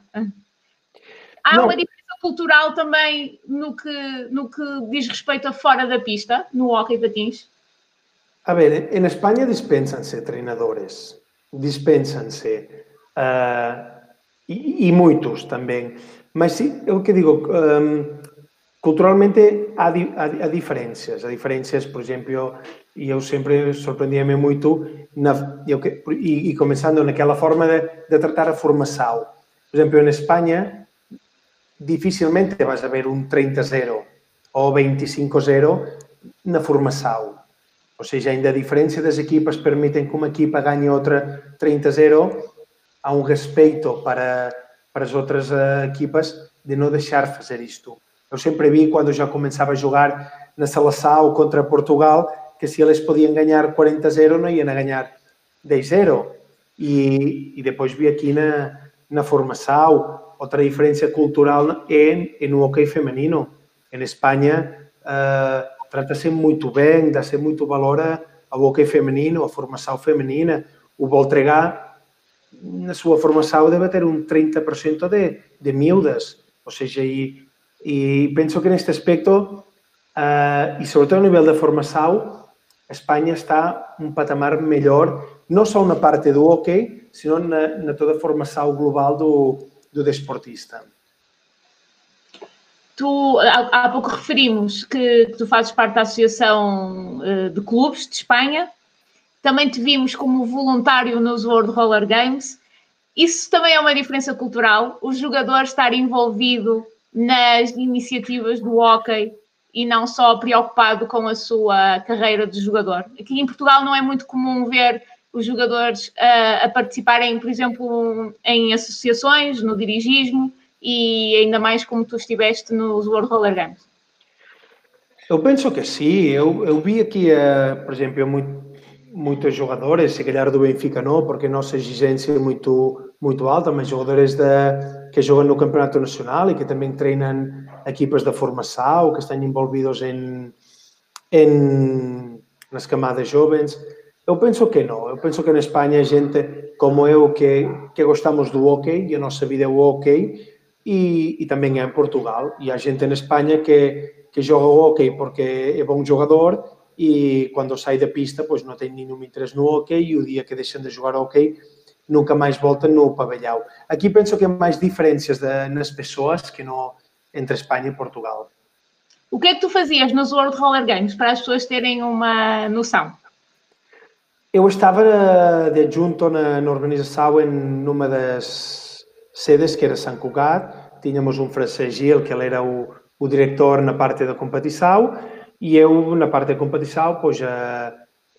Há não. uma diferença cultural também no que, no que diz respeito a fora da pista, no hockey patins? A ver, en España dispensanse treinadores, dispensanse. Uh, e, e moitos tamén. Mas sí, é o que digo, um, culturalmente há, há, há diferencias. Há diferencias, por exemplo, e eu sempre sorprendíame moito na, eu e, e começando naquela forma de, de tratar a formação. Por exemplo, en España dificilmente vas a ver un 30-0 ou 25-0 na formação. Ou seja, ainda a diferença das equipas permitem que uma equipa ganhe outra 30-0 há um respeito para, para as outras uh, equipas de não deixar fazer isto. Eu sempre vi, quando já começava a jogar na seleção contra Portugal, que se eles podiam ganhar 40-0, não iam a ganhar 10-0. E, e depois vi aqui na, na formação, outra diferença cultural é, é no hockey feminino. Em Espanha, uh, trata-se muito bem, dá-se muito valor ao hockey feminino, à formação feminina. O Voltregá na sua formação deve ter um 30% de, de miúdas, ou seja, e, e penso que neste aspecto, uh, e sobretudo a nível da formação, Espanha está um patamar melhor, não só na parte do hockey, sino na, na toda a formação global do, do desportista. Tu, há, há pouco referimos que, que, tu fazes parte da Associação uh, de Clubes de Espanha, também te vimos como voluntário nos World Roller Games. Isso também é uma diferença cultural, o jogador estar envolvido nas iniciativas do hockey e não só preocupado com a sua carreira de jogador. Aqui em Portugal não é muito comum ver os jogadores uh, a participarem, por exemplo, em associações, no dirigismo e ainda mais como tu estiveste nos World Roller Games. Eu penso que sim. Eu, eu vi aqui, uh, por exemplo, muito, muitos jogadores, se calhar do Benfica não, porque a nossa exigência é muito, muito alta, mas jogadores da, que jogam no Campeonato Nacional e que também treinam equipas da formação, que estão envolvidos em, em, nas camadas jovens. Eu penso que não. Eu penso que na Espanha a gente, como eu, que, que gostamos do hockey, e a nossa vida é o hockey, e, e também é em Portugal. E a gente na Espanha que, que joga o hockey porque é bom jogador e quando sai da pista, pois não tem nenhum interesse no hockey e o dia que deixam de jogar hockey, nunca mais volta no pavilhão. Aqui penso que há mais diferenças de, nas pessoas que no, entre Espanha e Portugal. O que é que tu fazias nos World Roller Games para as pessoas terem uma noção? Eu estava de adjunto na, na organização em numa das sedes que era San Cugat. Tínhamos um francês Gil, que ele era o, o diretor na parte da competição, e eu, na parte competição, pois,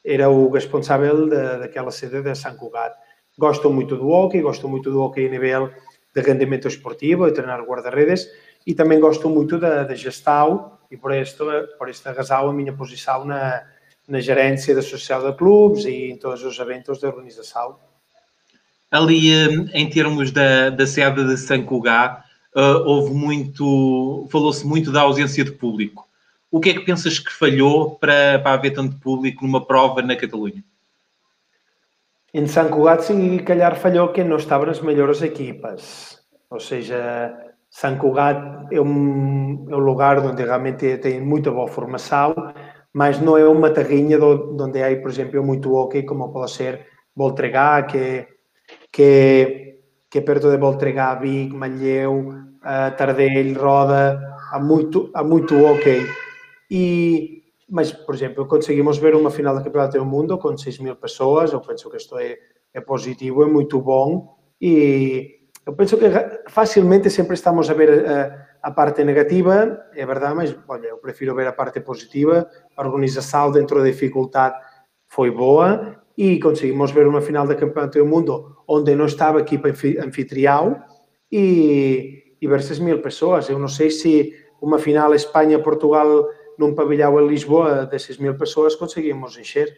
era o responsável daquela sede de São Cugat. Gosto muito do hockey, gosto muito do hockey a nível de rendimento esportivo, de treinar guarda-redes, e também gosto muito da, da gestão, e por, isto, por esta razão a minha posição na, na gerência da Associação de Clubes e em todos os eventos da organização. Ali, em termos da, da sede de São Cugat, uh, houve muito, falou-se muito da ausência de público. O que é que pensas que falhou para, para haver tanto público numa prova na Catalunha? Em San Cugat, se calhar falhou que não estavam as melhores equipas. Ou seja, San Cugat é um, é um lugar onde realmente tem muita boa formação, mas não é uma terrinha onde há, por exemplo, muito hockey, como pode ser Voltregá, que, que, que perto de Voltregá, Vic, Malheu, uh, Roda, há muito, há muito hockey. E, mas, por exemplo, conseguimos ver uma final do Campeonato do Mundo com 6 mil pessoas, eu penso que isto é, é positivo, é muito bom, e eu penso que facilmente sempre estamos a ver a, a parte negativa, é verdade, mas olha, eu prefiro ver a parte positiva. A organização dentro da dificuldade foi boa e conseguimos ver uma final da Campeonato do Mundo onde não estava a equipa anfitrião e, e ver 6 mil pessoas. Eu não sei se uma final Espanha-Portugal num pavilhão em Lisboa de 6 mil pessoas conseguimos encher.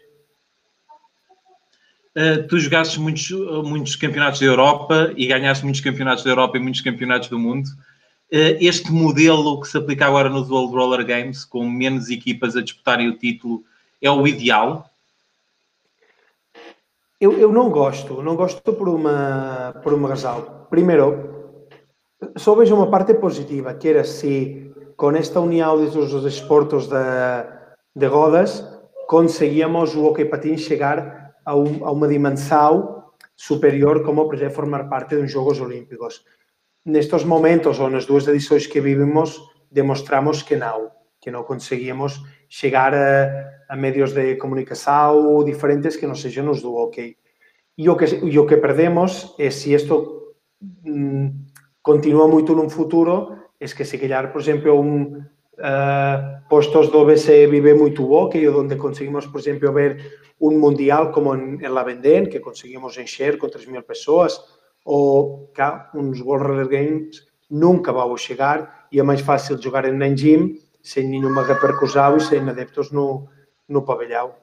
Uh, tu jogaste muitos, muitos campeonatos da Europa e ganhaste muitos campeonatos da Europa e muitos campeonatos do mundo. Uh, este modelo que se aplica agora nos World Roller Games, com menos equipas a disputarem o título, é o ideal? Eu, eu não gosto, não gosto por uma, por uma razão. Primeiro, só vejo uma parte positiva, que era se com esta união dos esportes de, de rodas conseguíamos o hockey patins chegar a, um, a uma dimensão superior como, exemplo, formar parte de uns Jogos Olímpicos. Nestes momentos, ou nas duas edições que vivimos, demonstramos que não, que não conseguíamos chegar a, a meios de comunicação diferentes que não sejam os do hockey. E o que, o que perdemos é se isto mm, continua muito no futuro, é que se por exemplo, um, uh, postos do BC vive muito o hockey, onde conseguimos, por exemplo, ver un mundial como en, en la Vendén, que conseguimos encher con 3.000 persoas, ou cá, uns World Roller Games nunca vão chegar e é máis fácil jogar en Nanjing sem nenhuma repercussão e sem adeptos no, no pavilhão.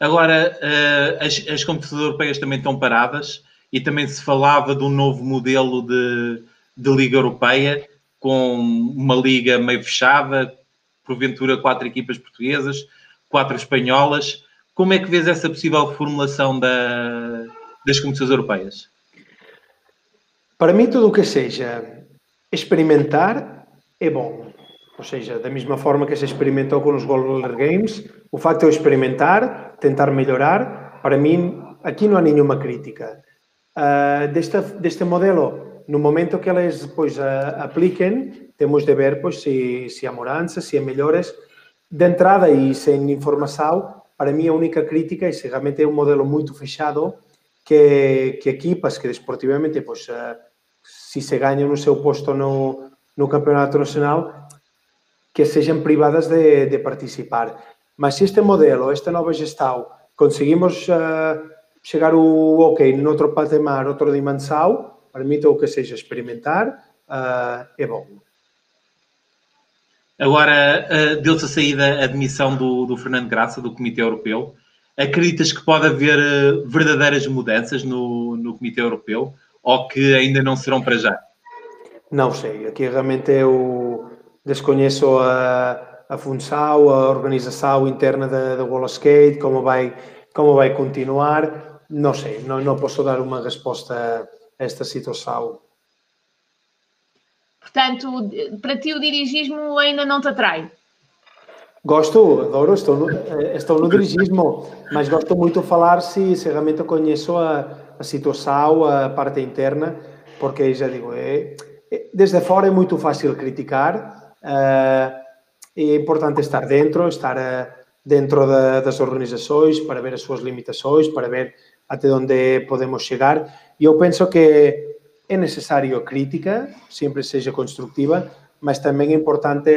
Agora, uh, as, as competições europeias também estão paradas e também se falava de um novo modelo de, de Liga Europeia, com uma liga meio fechada, porventura quatro equipas portuguesas, quatro espanholas. Como é que vês essa possível formulação da, das competições europeias? Para mim, tudo o que seja experimentar é bom. Ou seja, da mesma forma que se experimentou com os World Games, o facto de eu experimentar, tentar melhorar, para mim, aqui não há nenhuma crítica. Uh, deste, deste modelo, no momento que eles depois uh, apliquem, temos de ver pois, se, se há mudanças, se há melhores. De entrada e sem informação, para mim a única crítica é se realmente é um modelo muito fechado que, que equipas que desportivamente, pois, uh, se se ganham no seu posto no, no campeonato nacional, que sejam privadas de, de participar. Mas se este modelo, esta nova gestão, conseguimos chegar o ok noutro patamar, outra dimensão, permite o que seja experimentar, uh, é bom. Agora, uh, deu-se a saída a admissão do, do Fernando Graça, do Comitê Europeu. Acreditas que pode haver uh, verdadeiras mudanças no, no Comitê Europeu ou que ainda não serão para já? Não sei. Aqui realmente eu desconheço a, a função, a organização interna da, da Wall Skate, como vai, como vai continuar. Não sei. Não, não posso dar uma resposta a esta situação. Portanto, para ti o dirigismo ainda não te atrai? Gosto, adoro, estou no, estou no dirigismo, mas gosto muito de falar se, se realmente conheço a, a situação, a parte interna, porque já digo, é, é, desde fora é muito fácil criticar, é, é importante estar dentro, estar eh, dentro da, das organizações para ver as suas limitações, para ver até onde podemos chegar. E eu penso que é necessário crítica, sempre seja construtiva, mas também é importante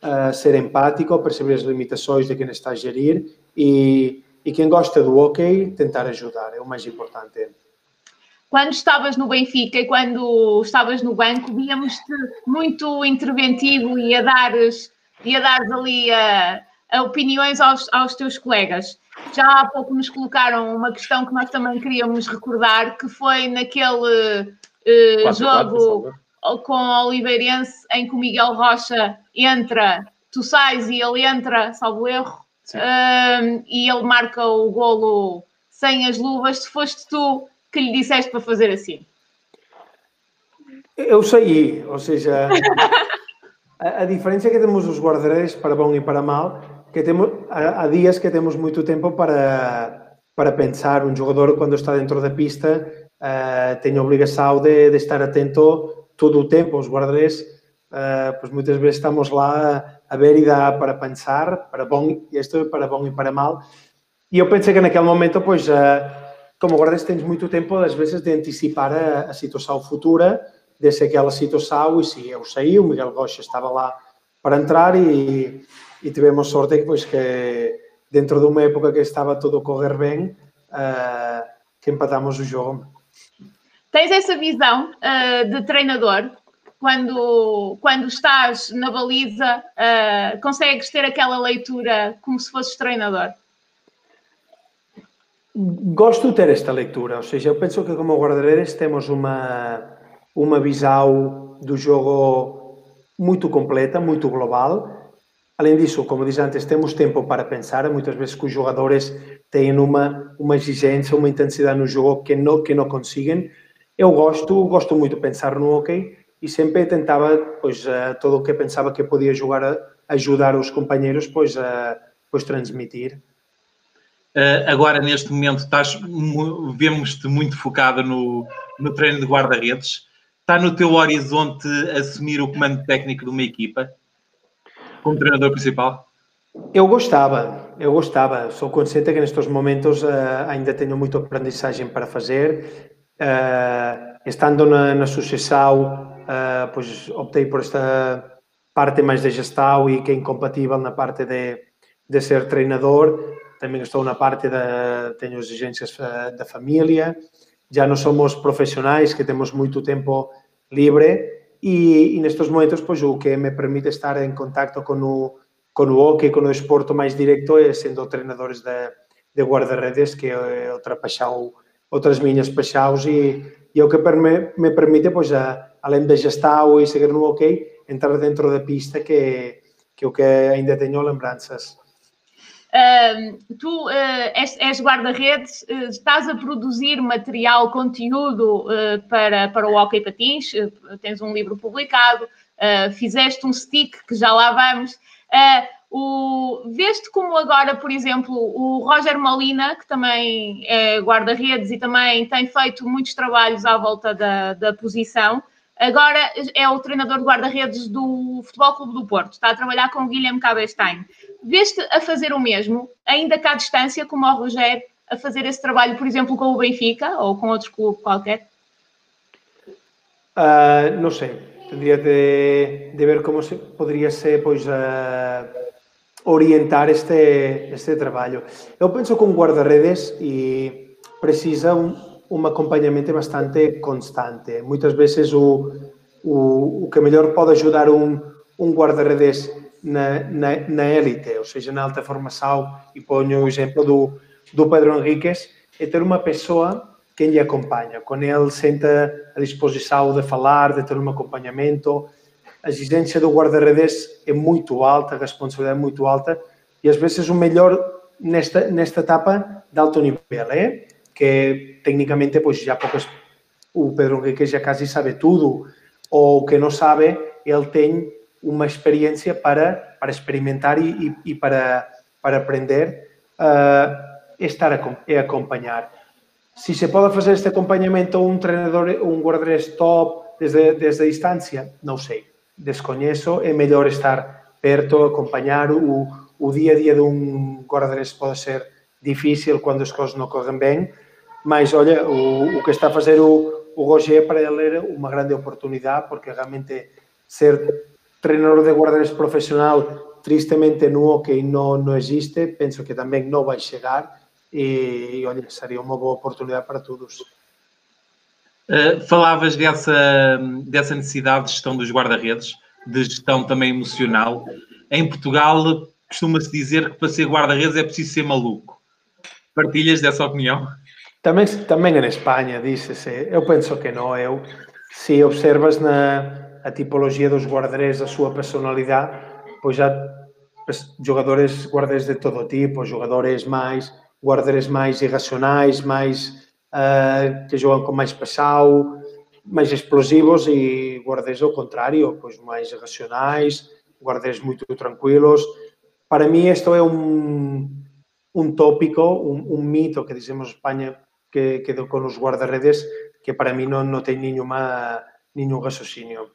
uh, ser empático, perceber as limitações de quem está a gerir e, e quem gosta do hockey tentar ajudar, é o mais importante. Quando estavas no Benfica e quando estavas no banco, víamos-te muito interventivo e a dares, e a dares ali a, a opiniões aos, aos teus colegas. Já há pouco nos colocaram uma questão que nós também queríamos recordar, que foi naquele uh, jogo com o Oliveirense em que o Miguel Rocha entra, tu sais e ele entra, salvo erro, uh, e ele marca o golo sem as luvas, se foste tu que lhe disseste para fazer assim. Eu saí, ou seja, a, a diferença é que temos os guarda-redes para bom e para mal, que temos, há, dias que temos muito tempo para, para pensar. Um jogador, quando está dentro da pista, uh, tem a obrigação de, de, estar atento todo o tempo. Os guarda-redes, uh, pois muitas vezes estamos lá a ver e dá para pensar, para bom, isto é para bom e para mal. E eu pensei que naquele momento, pois, uh, como guarda-redes tens muito tempo, às vezes, de antecipar a, a situação futura, desse aquela situação e sim, eu saí, o Miguel Rocha estava lá para entrar e, e tivemos sorte pois, que dentro de uma época que estava tudo a correr bem, uh, que empatamos o jogo. Tens essa visão uh, de treinador? Quando, quando estás na baliza, uh, consegues ter aquela leitura como se fosses treinador? Gosto de ter esta leitura, ou seja, eu penso que como guarda-redes temos uma, uma visão do jogo muito completa, muito global. Além disso, como disse antes, temos tempo para pensar. Muitas vezes que os jogadores têm uma, uma exigência, uma intensidade no jogo que não, que não conseguem. Eu gosto, gosto muito de pensar no hockey e sempre tentava, pois, uh, todo o que pensava que podia jogar, a, ajudar os companheiros, pois, uh, pois transmitir. Uh, agora, neste momento, estás, vemos-te muito focada no, no treino de guarda-redes. Está no teu horizonte assumir o comando técnico de uma equipa? Como treinador principal? Eu gostava, eu gostava. Sou consciente que nestes momentos uh, ainda tenho muita aprendizagem para fazer. Uh, estando na, na sucessão, uh, pois optei por esta parte mais de gestão e que é incompatível na parte de, de ser treinador. Também estou na parte da tenho exigências da família já não somos profissionais, que temos muito tempo livre E, e nestes momentos, pois, o que me permite estar en contacto con o, con o hockey, con o esporto máis directo, é sendo treinadores de, de guardarredes, que é outra paixão, outras miñas paixaos, e, e o que perme, me permite, pois, a, além de gestar e seguir no hockey, entrar dentro da pista, que, que o que ainda teño lembranzas Tu uh, és, és guarda-redes, uh, estás a produzir material, conteúdo uh, para, para o Hockey Patins, tens um livro publicado, fizeste um stick, que já lá vamos. o, veste como agora, por exemplo, o Roger Molina, que também é guarda-redes e também tem feito muitos trabalhos à volta da, da posição, Agora é o treinador de guarda-redes do Futebol Clube do Porto. Está a trabalhar com o Guilherme Cabestein. Veste a fazer o mesmo, ainda cá à distância, como o Rogério, a fazer esse trabalho, por exemplo, com o Benfica ou com outro clube qualquer? Uh, não sei. Teria de, de, ver como se, poderia ser, pois, uh, orientar este, este trabalho. Eu penso um guarda-redes e precisa um, um acompanhamento bastante constante. Muitas vezes o, o, o que melhor pode ajudar um, um guarda-redes na, na, na élite, ou seja, na alta formação, e ponho o exemplo do, do Pedro Henriques, é ter uma pessoa que lhe acompanha, com ele senta à disposição de falar, de ter um acompanhamento. A exigência do guarda-redes é muito alta, a responsabilidade é muito alta, e às vezes o melhor nesta, nesta etapa de alto nível é que técnicamente pois já poucas o Pedro Henrique já quase sabe tudo ou que não sabe ele tem uma experiência para para experimentar e, e, e para para aprender uh, estar a, e acompanhar. Se se pode fazer este acompanhamento um treinador um guarda-redes top desde desde a distância não sei. Desconheço é melhor estar perto acompanhar o, o dia a dia de um guarda-redes pode ser difícil quando as coisas não correm bem mas, olha, o, o que está a fazer o, o Roger para ele era uma grande oportunidade, porque realmente ser treinador de guarda-redes profissional, tristemente no hockey não, não existe, penso que também não vai chegar, e, olha, seria uma boa oportunidade para todos. Uh, falavas dessa, dessa necessidade de gestão dos guarda-redes, de gestão também emocional. Em Portugal, costuma-se dizer que para ser guarda-redes é preciso ser maluco. Partilhas dessa opinião? Tamén, tamén en España, dícese, eu penso que non, eu se observas na a tipologia dos guarda-redes, a súa personalidade, pois já jogadores guarda-redes de todo tipo, jogadores máis guarda-redes máis irracionais, máis uh, que xogan con máis pesado, máis explosivos e guardes ao contrario, pois máis racionais, guardes moito tranquilos. Para mí isto é un, un tópico, un, un mito que dicemos España que quedou con os guardaredes que para mí non, non ten nenhuma, nenhum raciocínio.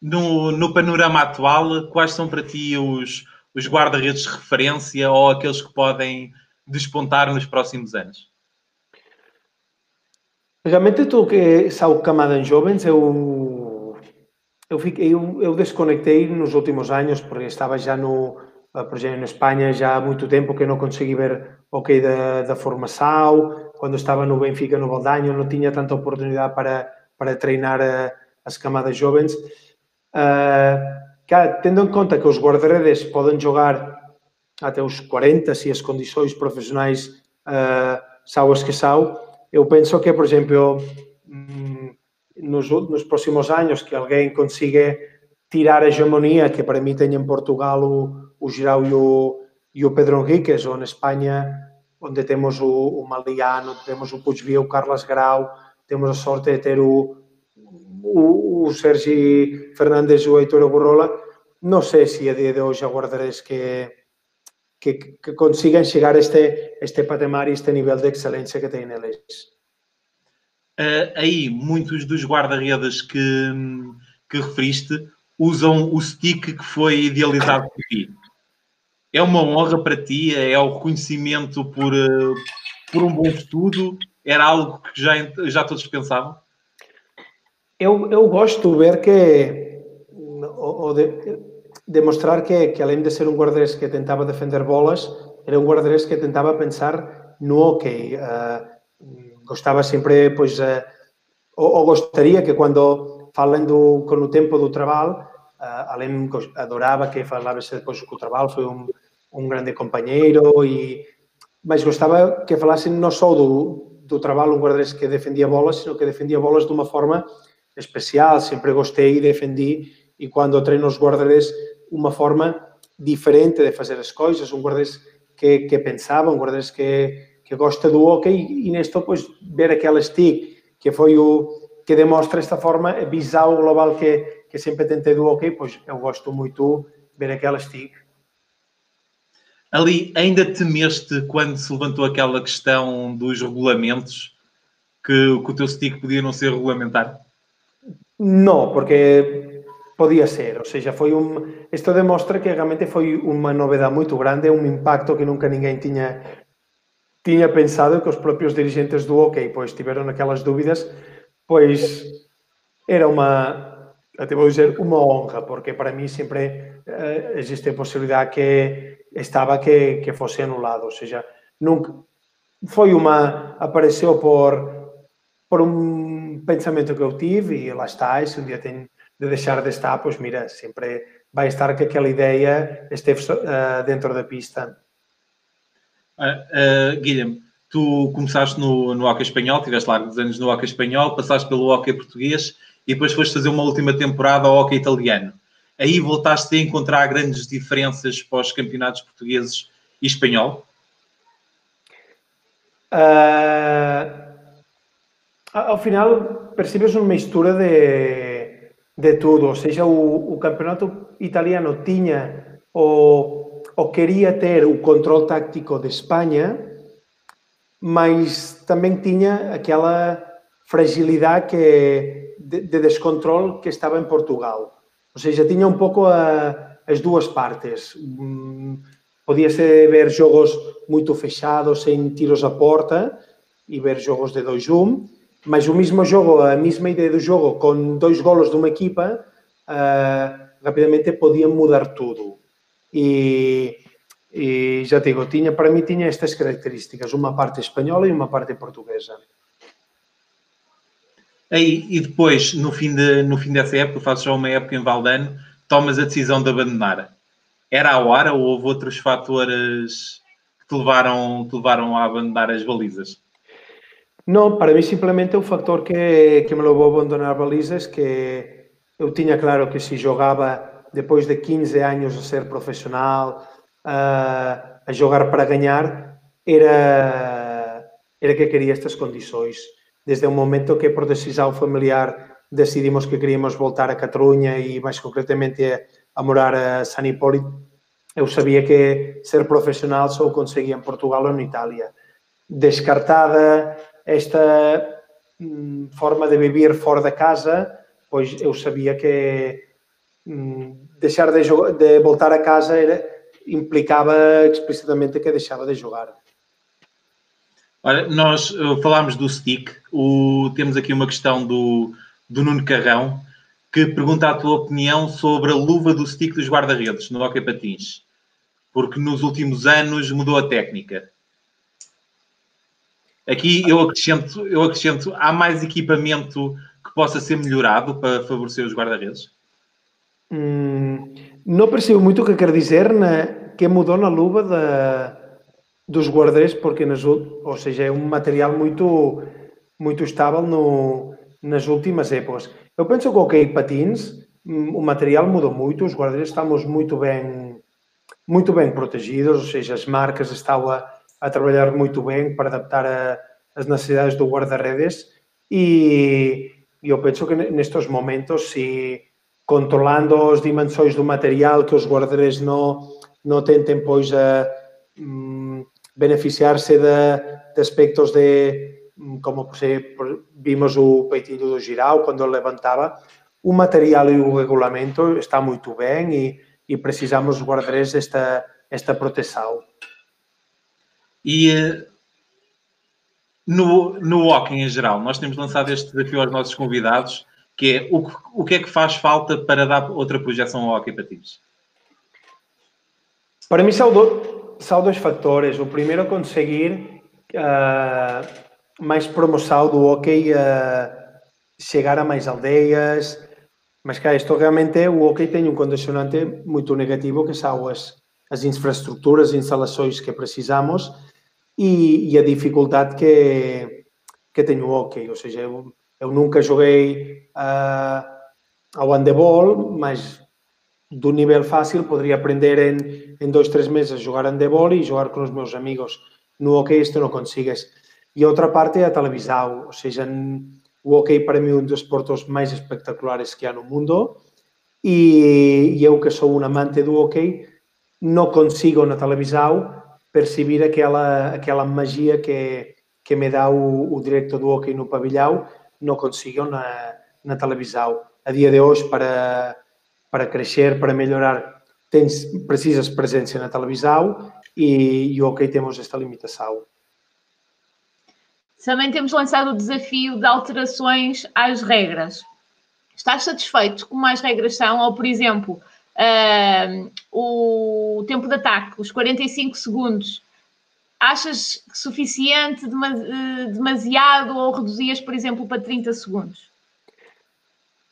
No, no panorama atual, quais são para ti os, os guarda-redes de referência ou aqueles que podem despontar nos próximos anos? Realmente tu que sau camada en jovens, eu, eu, fiquei, eu, eu desconectei nos últimos anos, porque estava já no, eh, exemplo, en España já há muito tempo que non consegui ver o que da, da formação, quando estava no Benfica, no Baldaño, non tiña tanta oportunidade para, para treinar a, as camadas jovens. Uh, que, tendo en conta que os guardaredes poden jogar até os 40, se as condições profissionais uh, sau as que sau, eu penso que, por exemplo, mm, nos, nos próximos anos que alguém consiga tirar a hegemonia que para mim tem em Portugal o, o e o, e o Pedro Henriques, ou na Espanha, onde temos o, o Maliano, temos o Puigvia, o Carlos Grau, temos a sorte de ter o, o, o Sergi Fernandes e o Heitor Aburrola, não sei se a dia de hoje aguardares que, que, que consigan chegar a este, este patamar e este nível de excelência que têm eles. Uh, aí, muitos dos guarda-redes que, que referiste usam o stick que foi idealizado por ti. É uma honra para ti? É o reconhecimento por, uh, por um bom estudo? Era algo que já, já todos pensavam? Eu, eu gosto de ver que, ou de, demonstrar que, que além de ser um guarda-redes que tentava defender bolas, era um guarda-redes que tentava pensar no ok. Uh, gostava sempre, pois, uh, ou, ou, gostaria que quando falando com o tempo do trabalho, uh, além adorava que falasse depois que o trabalho foi um, um grande companheiro e mas gostava que falassem não só do, do trabalho um guarda-redes que defendia bolas, sino que defendia bolas de uma forma especial. Sempre gostei e defendi e quando treino os guarda-redes uma forma diferente de fazer as coisas, um guarda-redes que, que pensava, um guarda-redes que, que gosta do hockey e nisto, pois, ver aquele stick que foi o que demonstra esta forma, a global que, que sempre tentei do hockey, pois eu gosto muito ver aquele stick. Ali, ainda temeste quando se levantou aquela questão dos regulamentos que, que o teu stick podia não ser regulamentar? Não, porque podía ser, ou seja, foi un isto demostra que realmente foi unha novedade moito grande, un impacto que nunca ninguén tiña tiña pensado que os propios dirigentes do OK pois tiveron aquelas dúbidas, pois era unha até vou dizer unha honra, porque para mí sempre eh, existe a posibilidade que estaba que, que fose anulado, ou seja, nunca foi unha apareceu por por un pensamento que eu tive e lá está, e se un día ten de deixar de estar, pois mira, sempre vai estar que aquela ideia esteve uh, dentro da pista. Uh, uh, Guilherme, tu começaste no, no hockey espanhol, tiveste largos anos no hockey espanhol, passaste pelo hockey português e depois foste fazer uma última temporada ao hockey italiano. Aí voltaste a encontrar grandes diferenças para os campeonatos portugueses e espanhol? Uh, Ao final percibes unha mistura de, de tudo, ou seja, o, o campeonato italiano tiña o, o quería ter o control táctico de España, mas tamén tiña aquela fragilidade que de, de descontrol que estaba en Portugal. Ou seja, tiña un pouco a, as dúas partes. Mm, Podíase ver xogos moito fechados, sen tiros a porta, e ver xogos de 2-1, mas o mesmo jogo, a mesma ideia do jogo, com dois golos de uma equipa, uh, rapidamente podiam mudar tudo. E, e já digo, tinha, para mim tinha estas características, uma parte espanhola e uma parte portuguesa. E, e depois, no fim, de, no fim dessa época, fazes já uma época em Valdano, tomas a decisão de abandonar. Era a hora ou houve outros fatores que te levaram, te levaram a abandonar as balizas? Non, para mí simplemente o factor que, que me levou a abandonar balizas que eu tiña claro que se jogaba depois de 15 anos a ser profesional, a, a jogar para ganhar, era, era que quería estas condições. Desde o momento que por decisão familiar decidimos que queríamos voltar a Catalunha e mais concretamente a, a morar a San Hipólito, eu sabia que ser profesional só conseguia em Portugal ou na Itália. Descartada esta hum, forma de viver fora da casa, pois eu sabia que hum, deixar de, de voltar a casa era, implicava explicitamente que deixava de jogar. Olha, nós uh, falámos do stick, o, temos aqui uma questão do, do Nuno Carrão, que pergunta a tua opinião sobre a luva do stick dos guarda-redes no Hockey Patins, porque nos últimos anos mudou a técnica. Aqui eu acrescento, eu acrescento, há mais equipamento que possa ser melhorado para favorecer os guarda-redes? Hum, não percebo muito o que quer dizer na, que mudou na luva da, dos guarda-redes, porque nas, ou seja, é um material muito, muito estável no, nas últimas épocas. Eu penso que o okay, patins, hum, o material mudou muito, os guarda-redes estamos muito bem, muito bem protegidos, ou seja, as marcas estão a trabalhar muito bem para adaptar a, as necessidades do guarda-redes e eu penso que nestes momentos, se controlando as dimensões do material, que os guarda-redes não, não tentem pois a um, beneficiar-se de, de, aspectos de, como vimos o peitinho do giral quando ele levantava, o material e o regulamento está muito bem e, e precisamos guardar esta, esta proteção. E eh, no, no walking em geral, nós temos lançado este desafio aos nossos convidados, que é o, o que é que faz falta para dar outra projeção ao hockey patins? Para mim são, do, são dois fatores. O primeiro é conseguir uh, mais promoção do hockey, uh, chegar a mais aldeias, mas que isto realmente o hockey tem um condicionante muito negativo que são as, as infraestruturas, instalações que precisamos e, e a dificuldade que, que tenho o hockey. Eu, eu nunca joguei uh, ao handebol, mas do nível fácil poderia aprender em, em dois, três meses a jogar handebol e jogar com os meus amigos. No hockey isto não consigues. E a é a televisão, ou seja, o hockey para mim é um dos esportes mais espetaculares que há no mundo e eu que sou um amante do hockey não consigo na televisão perceber aquela, aquela magia que, que me dá o, o do hockey no pavilhão, não consigo na, na televisão. A dia de hoje, para, para crescer, para melhorar, tens, precisas presença na televisão e, e o hockey temos esta limitação. Também temos lançado o desafio de alterações às regras. Estás satisfeito com mais regras são? Ou, por exemplo, uh, o tempo de ataque, os 45 segundos, achas suficiente, eh, demasiado ou reduzias, por exemplo, para 30 segundos?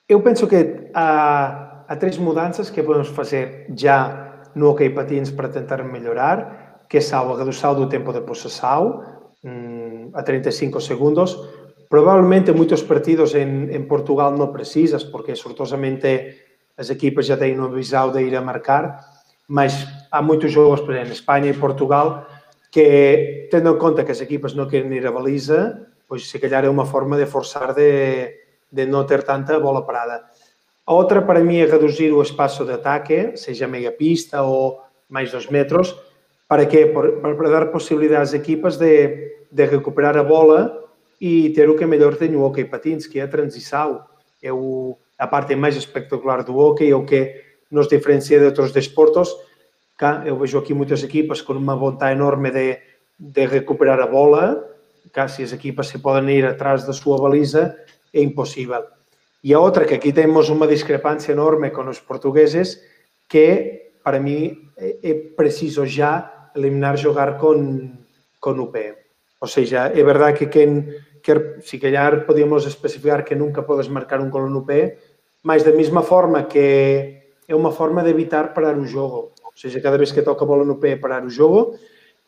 Eu penso que há, há três mudanças que podemos fazer já no OK Patins para tentar melhorar, que são a redução do tempo de possessão hum, a 35 segundos. Provavelmente muitos partidos em, em Portugal não precisas, porque sortosamente as equipas já têm uma visão de ir a marcar, mas há muitos jogos, por exemplo, em Espanha e Portugal, que, tendo em conta que as equipas não querem ir à baliza, pois se calhar é uma forma de forçar de, de não ter tanta bola parada. A outra, para mim, é reduzir o espaço de ataque, seja meia pista ou mais dois metros, para quê? Para dar possibilidade às equipas de, de recuperar a bola e ter o que melhor tem o hockey patins, que é a transição. É o, a parte mais espectacular do hockey, é o que nos diferencia de outros desportos. Cá, eu vejo aqui muitas equipas com uma vontade enorme de, de recuperar a bola. Cá, se as equipas se podem ir atrás da sua baliza, é impossível. E a outra, que aqui temos uma discrepância enorme com os portugueses, que para mim é, é preciso já eliminar jogar com, com o pé. Ou seja, é verdade que quem quer, se calhar podíamos especificar que nunca podes marcar um gol no pé, mas da mesma forma que é uma forma de evitar parar o jogo. Ou seja, cada vez que toca a bola no pé é parar o jogo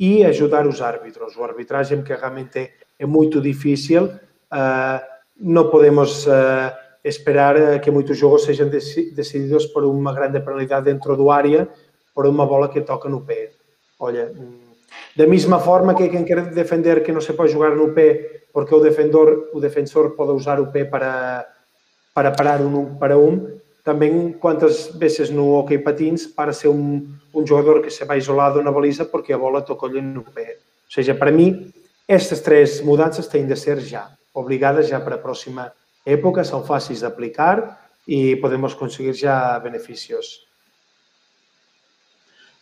e ajudar os árbitros. O arbitragem que realmente é muito difícil, uh, não podemos uh, esperar que muitos jogos sejam decididos por uma grande penalidade dentro do área, por uma bola que toca no pé. Olha, da mesma forma que quem quer defender que não se pode jogar no pé porque o defensor, o defensor pode usar o pé para, para parar um para um, também quantas vezes no hockey patins para ser um, um jogador que se vai isolado na baliza porque a bola tocou-lhe no pé. Ou seja, para mim, estas três mudanças têm de ser já, obrigadas já para a próxima época, são fáceis de aplicar e podemos conseguir já benefícios.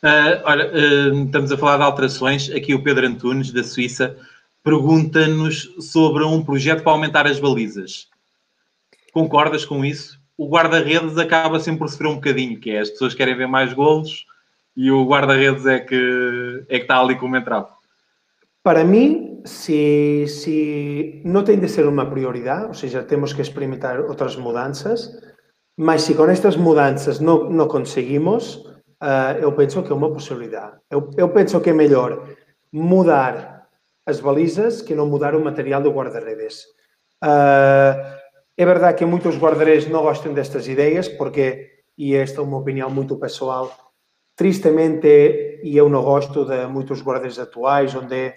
Uh, olha, uh, estamos a falar de alterações. Aqui o Pedro Antunes, da Suíça, pergunta-nos sobre um projeto para aumentar as balizas. Concordas com isso? o guarda-redes acaba sempre por sofrer um bocadinho, que é as pessoas querem ver mais golos e o guarda-redes é que, é que está ali como entrave. Para mim, se, se não tem de ser uma prioridade, ou seja, temos que experimentar outras mudanças, mas se com estas mudanças não, não conseguimos, uh, eu penso que é uma possibilidade. Eu, eu penso que é melhor mudar as balizas que não mudar o material do guarda-redes. Uh, é verdade que muitos guarda-redes não gostam destas ideias, porque, e esta é uma opinião muito pessoal, tristemente, e eu não gosto de muitos guarda-redes atuais, onde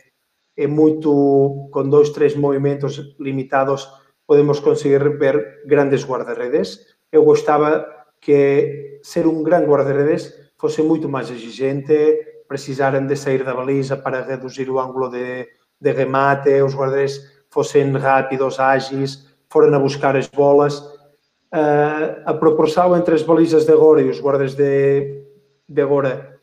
é muito, com dois, três movimentos limitados, podemos conseguir ver grandes guarda-redes. Eu gostava que ser um grande guarda-redes fosse muito mais exigente, precisaram de sair da baliza para reduzir o ângulo de, de remate, os guarda-redes fossem rápidos, ágeis, foram a buscar as bolas. Uh, a proporção entre as balizas de agora e os guardas de, de agora,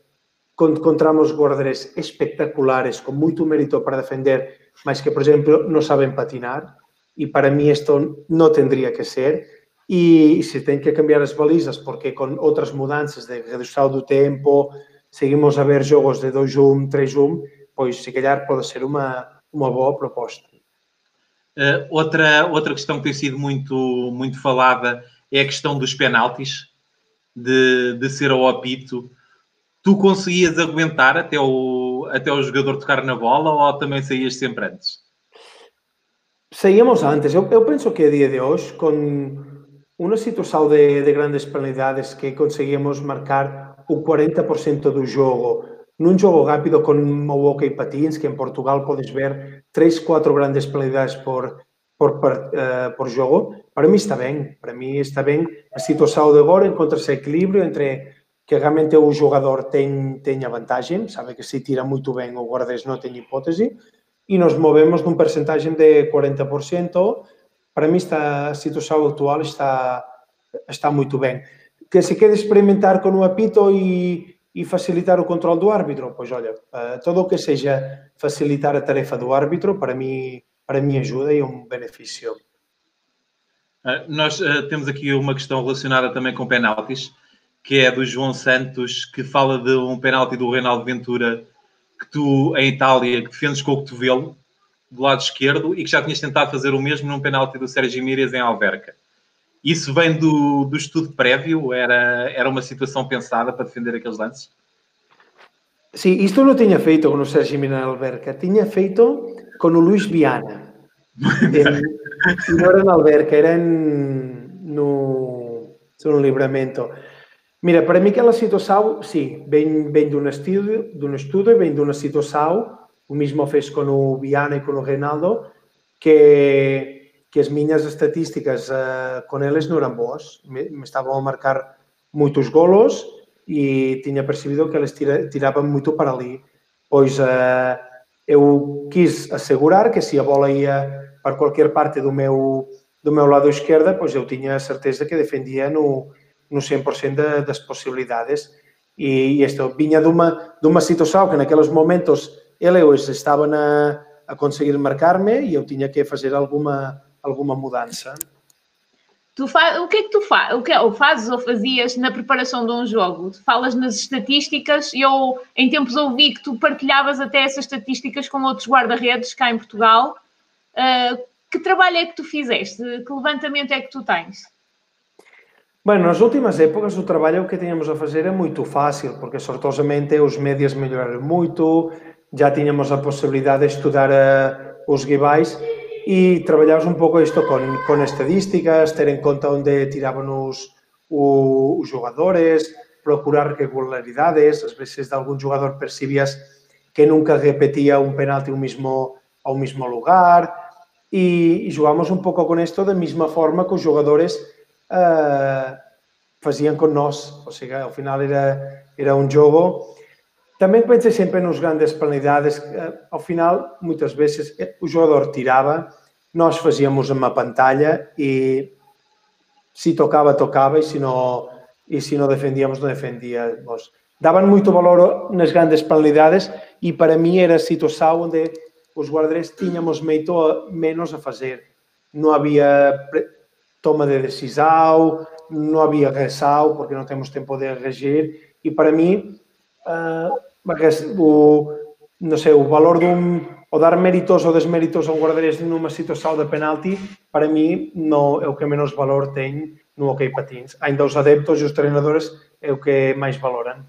encontramos guardas espectaculares, com muito mérito para defender, mas que, por exemplo, não sabem patinar. E para mim isto não teria que ser. E se tem que cambiar as balizas, porque com outras mudanças de redução do tempo, seguimos a ver jogos de 2-1, 3-1, pois se calhar pode ser uma, uma boa proposta. Uh, outra, outra questão que tem sido muito, muito falada é a questão dos penaltis, de, de ser ao apito. Tu conseguias aguentar até o, até o jogador tocar na bola ou também saías sempre antes? Saíamos antes. Eu, eu penso que a dia de hoje, com Unha situación de, de grandes penalidades que conseguimos marcar o 40% do jogo nun jogo rápido con o e Patins, que en Portugal podes ver 3, 4 grandes penalidades por, por, por, uh, eh, por jogo, para mí está ben. Para mí está ben a situación de agora, encontra ese equilibrio entre que realmente o jogador ten, teña vantagem, sabe que se tira moito ben o guardes non ten hipótese, e nos movemos nun percentaxe de 40%, Para mim, esta situação atual está, está muito bem. Que se quer experimentar com o apito e e facilitar o controle do árbitro. Pois olha, uh, todo o que seja facilitar a tarefa do árbitro, para mim, para mim ajuda e é um benefício. Uh, nós uh, temos aqui uma questão relacionada também com penaltis, que é do João Santos, que fala de um penalti do Reinaldo Ventura que tu, em Itália, que defendes com o cotovelo do lado esquerdo e que já tinhas tentado fazer o mesmo num penalti do Sérgio Mírias em Alverca. Isso vem do, do estudo prévio? Era, era uma situação pensada para defender aqueles lances? Sim, isto não tinha feito com o Sérgio Mina Alberca, tinha feito com o Luís Viana. não era na Alberca, era em, no, no livramento. Mira, para mim aquela situação, sim, vem, vem de um estudo, de um estudo e vem de uma situação, O mismo fez con o Viana e con o Reinaldo, que, que as miñas estatísticas uh, con eles non eran boas. Me, me estaban a marcar moitos golos e tiña percibido que eles tira, tiraban moito para ali. Pois uh, eu quis asegurar que se a bola ia para cualquier parte do meu do meu lado esquerdo, pois eu tiña a certeza que defendía no, no 100% de, das posibilidades. E, e isto viña dunha, dunha situação que naqueles momentos eles estavam a, a conseguir marcar-me e eu tinha que fazer alguma alguma mudança. Tu faz, o que é que tu faz, o que ou fazes ou fazias na preparação de um jogo? Tu falas nas estatísticas eu em tempos ouvi que tu partilhavas até essas estatísticas com outros guarda-redes cá em Portugal. Uh, que trabalho é que tu fizeste? Que levantamento é que tu tens? Bem, nas últimas épocas o trabalho que tínhamos a fazer é muito fácil, porque sortosamente os médias melhoraram muito, já tínhamos a possibilidade de estudar uh, os rivais e trabalhamos um pouco isto com, com estadísticas, ter em conta onde tiravam os, os jogadores, procurar regularidades, às vezes de algum jogador percibías que nunca repetia um penalti ao mesmo, ao mesmo lugar. E, e jogamos um pouco com isto da mesma forma que os jogadores uh, faziam com nós, ou seja, ao final era, era um jogo também pensei sempre nos grandes penalidades. Ao final, muitas vezes, o jogador tirava, nós fazíamos uma pantalha e se tocava, tocava e se não, e se não defendíamos, não defendíamos. Davam muito valor nas grandes penalidades e para mim era a situação onde os guardas tínhamos meito menos a fazer. Não havia toma de decisão, não havia resal, porque não temos tempo de regir. E para mim, o, non sei, o valor dun o dar méritos ou desméritos a un guardarés nunha situación de penalti, para mí no é o que menos valor ten no hockey patins. Ainda os adeptos e os treinadores é o que máis valoran.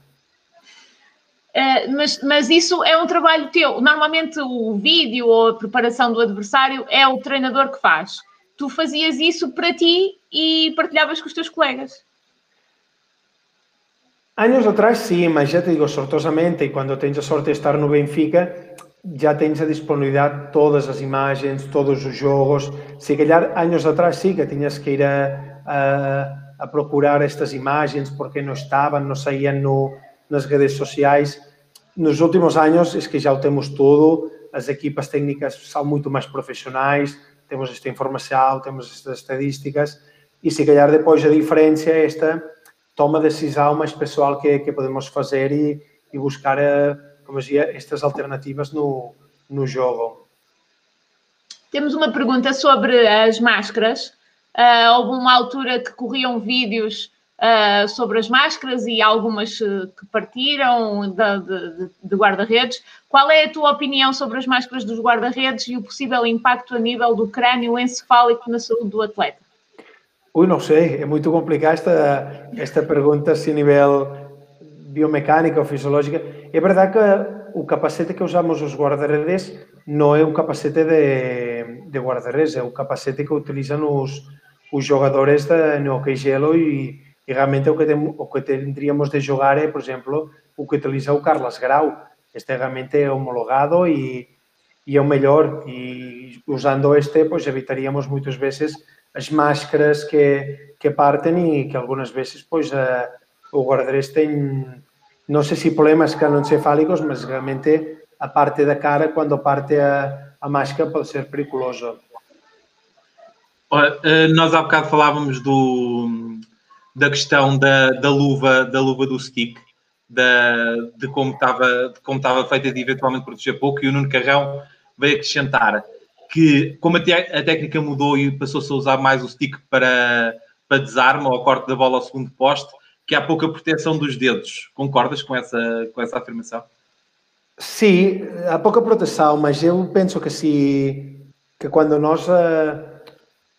Uh, mas, mas isso é um trabalho teu. Normalmente o vídeo ou a preparação do adversário é o treinador que faz. Tu fazias isso para ti e partilhavas com os teus colegas. Años atrás sí, mas já te digo, sortosamente, quando tens a sorte de estar no Benfica, já tens a disponibilidade todas as imagens, todos os jogos. Se calhar anos atrás sí que tinhas que ir a, a, a procurar estas imagens porque não estavam, não saíam no, nas redes sociais. Nos últimos anos é que já o temos tudo, as equipas técnicas são muito mais profissionais, temos esta informação, temos estas estadísticas e se calhar depois a diferença é esta toma decisão mais pessoal que, que podemos fazer e, e buscar, eh, como dizia, estas alternativas no, no jogo. Temos uma pergunta sobre as máscaras. Uh, houve uma altura que corriam vídeos uh, sobre as máscaras e algumas que partiram de, de, de guarda-redes. Qual é a tua opinião sobre as máscaras dos guarda-redes e o possível impacto a nível do crânio encefálico na saúde do atleta? Ui, não sei, é muito complicada esta, esta pergunta assim, a nível biomecânica ou fisiológica. É verdade que o capacete que usamos os guarda-redes não é o capacete de, de guarda-redes, é o capacete que utilizam os, os jogadores de, no hockey gelo e, e realmente o que, tem, o que tendríamos de jogar é, por exemplo, o que utiliza o Carlos Grau. Este realmente é homologado e, e é o melhor. E usando este, pues, evitaríamos muitas vezes as máscaras que, que partem e que algumas vezes pois, a, o guarda-redes tem, não sei se problemas canoencefálicos, mas realmente a parte da cara, quando parte a, a máscara, pode ser perigoso. Eh, nós há bocado falávamos do, da questão da, da, luva, da luva do stick, da, de, como estava, de como estava feita de eventualmente proteger pouco, e o Nuno Carrão veio acrescentar que, como a, a técnica mudou e passou-se a usar mais o stick para, para desarme ou corte da bola ao segundo poste, que há pouca proteção dos dedos. Concordas com essa, com essa afirmação? Sim, há pouca proteção, mas eu penso que se que quando nós uh,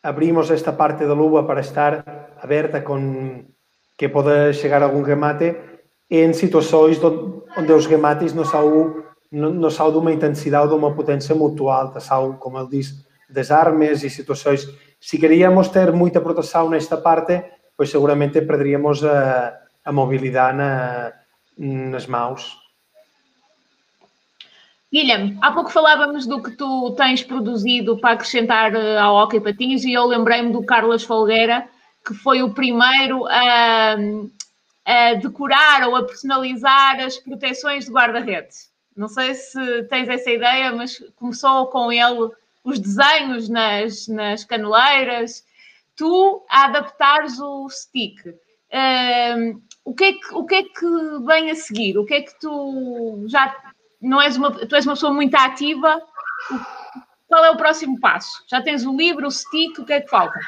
abrimos esta parte da luva para estar aberta com que pode chegar algum remate em situações onde os remates não são no, no de uma intensidade ou de uma potência muito alta, como ele diz, desarmes e situações. Se queríamos ter muita proteção nesta parte, pois seguramente perderíamos a, a mobilidade na, nas mãos. Guilherme, há pouco falávamos do que tu tens produzido para acrescentar eh, ao Hockey Patins e eu lembrei-me do Carlos Folgueira, que foi o primeiro a, a decorar ou a personalizar as proteções de guarda-redes. Não sei se tens essa ideia, mas começou com ele os desenhos nas, nas tu a adaptares o stick. Um, o, que é que, o que é que vem a seguir? O que é que tu já não és uma, tu és uma pessoa muito ativa? Qual é o próximo passo? Já tens o livro, o stick, o que é que falta?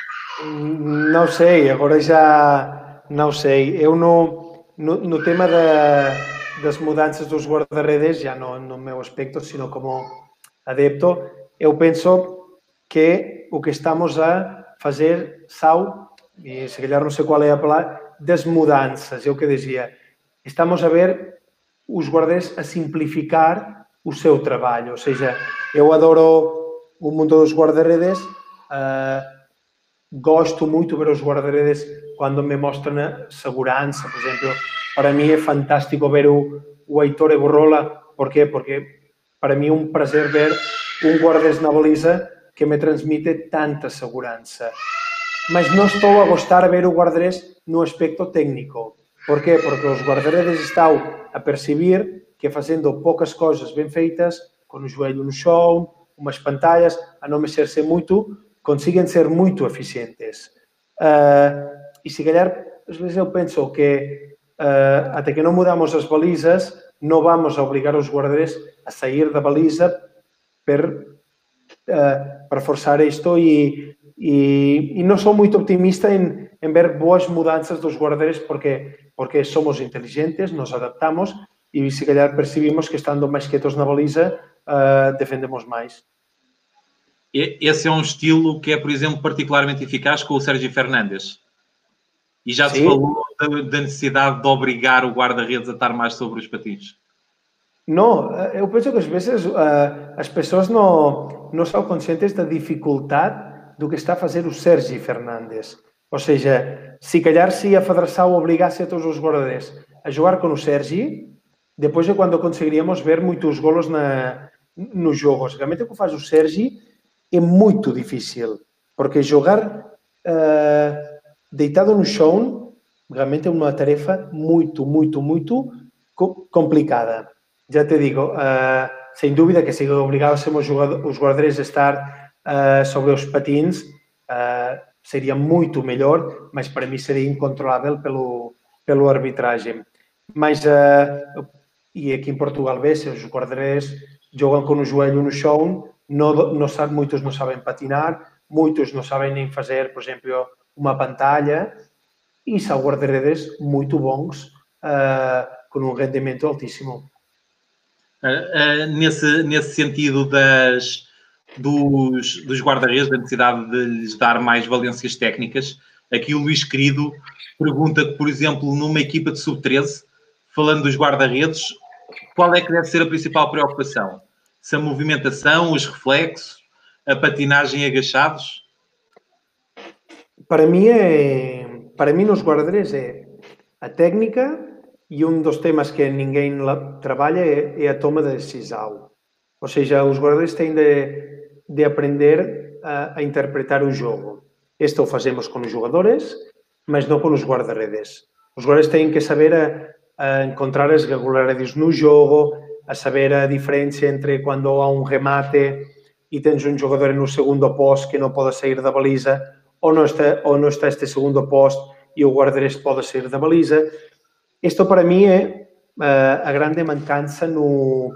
Não sei, agora já não sei. Eu no, no, no tema da das mudanças dos guarda-redes, já não no meu aspecto, sino como adepto, eu penso que o que estamos a fazer são, e se calhar não sei qual é a palavra, das mudanças, é o que dizia. Estamos a ver os guardas a simplificar o seu trabalho. Ou seja, eu adoro o mundo dos guarda-redes, uh, gosto muito ver os guardaredes cando me mostran a seguranza, por exemplo, para mí é fantástico ver o, o Aitor e Borrola, por qué? Porque para mí é un prazer ver un guardes na baliza que me transmite tanta seguranza. Mas non estou a gostar ver o guardarés no aspecto técnico. Por qué? Porque os guardaredes estão a percibir que facendo poucas coisas ben feitas, con o joelho no chão, umas pantallas, a non mexerse moito, conseguem ser muito eficientes. Uh, se calhar, às vezes eu penso que uh, que não mudamos as balizas, não vamos a os guarda-redes a sair da baliza per, uh, para forçar isto e, não sou muito otimista em, ver boas mudanças dos guarda-redes porque, porque somos inteligentes, nos adaptamos e se calhar percebimos que estando mais quietos na baliza uh, defendemos mais. Esse é um estilo que é, por exemplo, particularmente eficaz com o Sérgio Fernandes. E já Sim. se falou da, necessidade de obrigar o guarda-redes a estar mais sobre os patins. Não, eu penso que às vezes uh, as pessoas não, não são conscientes da dificuldade do que está a fazer o Sérgio Fernandes. Ou seja, se calhar se a Federação obrigasse a todos os guarda-redes a jogar com o Sérgio, depois é quando conseguiríamos ver muitos golos na, nos jogos. Realmente o que faz o Sergi é muito difícil, porque jogar uh, deitado no chão realmente é uma tarefa muito, muito, muito complicada. Já te digo, uh, sem dúvida que se obrigássemos os jogadores a estar uh, sobre os patins, seria muito melhor, mas para mim seria incontrolável pelo, pelo arbitragem. Mas e aqui em Portugal vê-se, os guarda-redes jogam com o joelho no chão, não sabe, muitos não sabem patinar, muitos não sabem nem fazer, por exemplo, uma pantalha, e são guarda-redes muito bons, uh, com um rendimento altíssimo. Uh, uh, nesse, nesse sentido das, dos, dos guarda-redes, da necessidade de lhes dar mais valências técnicas, aqui o Luís Querido pergunta que, por exemplo, numa equipa de sub-13, falando dos guarda-redes, qual é que deve ser a principal preocupação? Se a movimentação, os reflexos, a patinagem agachados? Para mim é, para mim nos guarda-redes é a técnica e um dos temas que ninguém trabalha é, é a toma de decisão. Ou seja, os guarda-redes têm de, de aprender a, a, interpretar o jogo. Isto o fazemos com os jogadores, mas não com os guarda-redes. Os guarda-redes têm que saber a, a encontrar as regularidades no jogo, a saber a diferença entre quando há um remate e tens um jogador no segundo posto que não pode sair da baliza, ou não está, ou não está este segundo posto e o guarda-redes pode sair da baliza. Isto para mim é uh, a grande mancança no,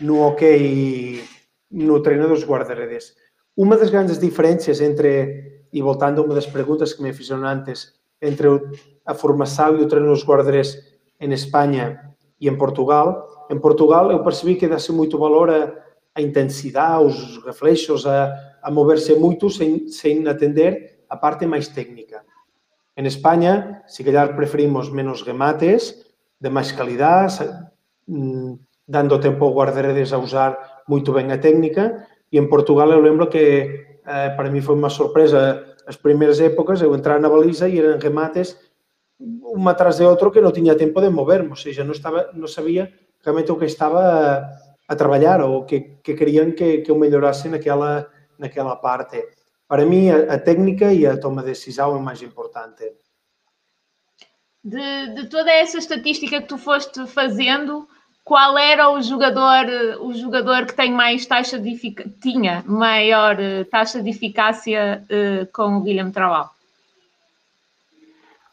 no ok no treino dos guarda-redes. Uma das grandes diferenças entre, e voltando a uma das perguntas que me fizeram antes, entre a formação e o treino dos guarda-redes em Espanha e em Portugal. en Portugal eu percebi que dase moito valor a, a intensidade, os reflexos, a, a moverse moito sen, sen atender a parte máis técnica. En España, se calhar preferimos menos remates, de máis calidad, mm, dando tempo ao guardaredes a usar moito ben a técnica, e en Portugal eu lembro que eh, para mí foi unha sorpresa as primeiras épocas, eu entrar na baliza e eran remates un atrás de outro que non tiña tempo de moverme, ou seja, non, estaba, non sabía realmente o que estava a, a trabalhar ou que, que queriam que, que eu melhorasse naquela, naquela parte. Para mim, a, a técnica e a toma de decisão é mais importante. De, de, toda essa estatística que tu foste fazendo, qual era o jogador, o jogador que tem mais taxa de tinha maior eh, taxa de eficácia uh, com o Guilherme Trabal?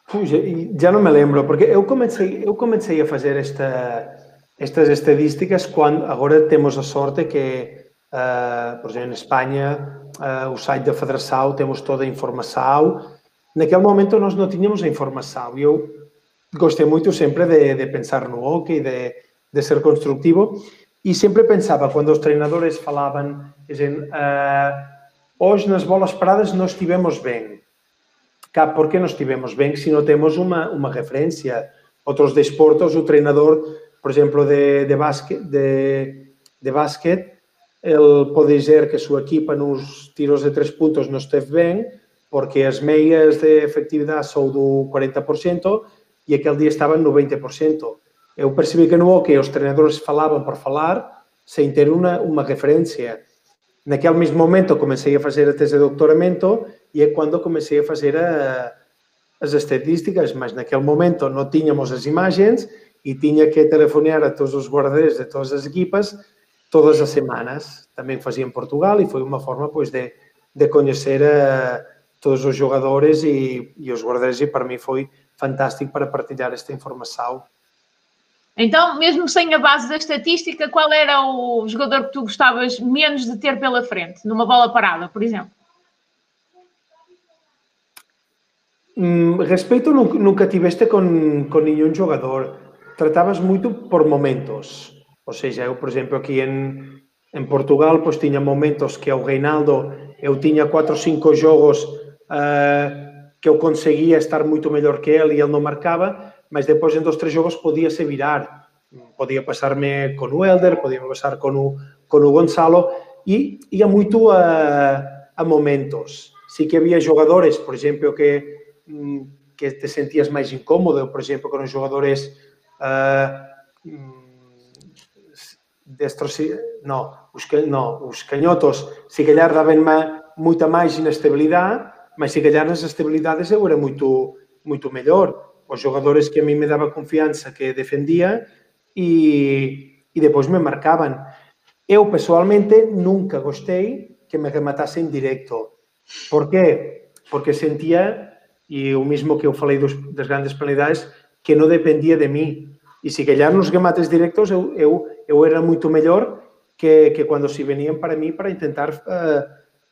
Puxa, já não me lembro, porque eu comecei, eu comecei a fazer esta, estas estadísticas quando agora temos a sorte que, uh, por exemplo, em Espanha, uh, o site da Federação, temos toda a informação. Naquele momento nós não tínhamos a informação. Eu gostei muito sempre de, de pensar no hockey, de, de ser construtivo, e sempre pensava, quando os treinadores falavam, dizem, uh, hoje nas bolas paradas nós estivemos bem cá porque não estivemos bem se não temos uma, uma referência. Outros desportos, o treinador, por exemplo, de, de, basque, de, de basquete, ele pode dizer que sua equipa nos tiros de três pontos não esteve bem, porque as meias de efetividade são do 40% e aquele dia estavam no 20%. Eu percebi que no hockey os treinadores falavam por falar, sem ter uma, uma referência. Naquele mesmo momento comecei a fazer a tese de doutoramento e é quando comecei a fazer a, as estatísticas, mas naquele momento não tínhamos as imagens e tinha que telefonear a todos os guardadeiros de todas as equipas todas as semanas. Também fazia em Portugal e foi uma forma pois de, de conhecer a todos os jogadores e, e os guardadeiros e para mim foi fantástico para partilhar esta informação. Então, mesmo sem a base da estatística, qual era o jogador que tu gostavas menos de ter pela frente, numa bola parada, por exemplo? Mm, respeito nunca tiveste con, con nenhum jogador. Tratabas moito por momentos. Ou seja, eu, por exemplo, aquí en, en Portugal, pois tiña momentos que ao Reinaldo eu tiña 4 ou 5 jogos uh, que eu conseguía estar moito mellor que ele e ele non marcaba, mas depois en dos tres jogos podíase virar. Podía pasarme con o Elder, podía pasar con o, con o Gonzalo e ia moito a, a momentos. Sí que había jogadores, por exemplo, que Mm, que te sentías máis incómodo, por exemplo, con os jogadores Eh, mm, destro, no, os, no, os cañotos, se calhar daban moita máis inestabilidade, mas se calhar nas estabilidades eu era moito, moito mellor. Os jogadores que a mí me daba confianza que defendía e, e depois me marcaban. Eu, pessoalmente, nunca gostei que me rematase en directo. Por qué? Porque sentía, e o mismo que eu falei dos, das grandes penalidades, que non dependía de mí. E se calhar nos remates directos eu, eu, eu era moito mellor que, que cando se venían para mí para intentar uh,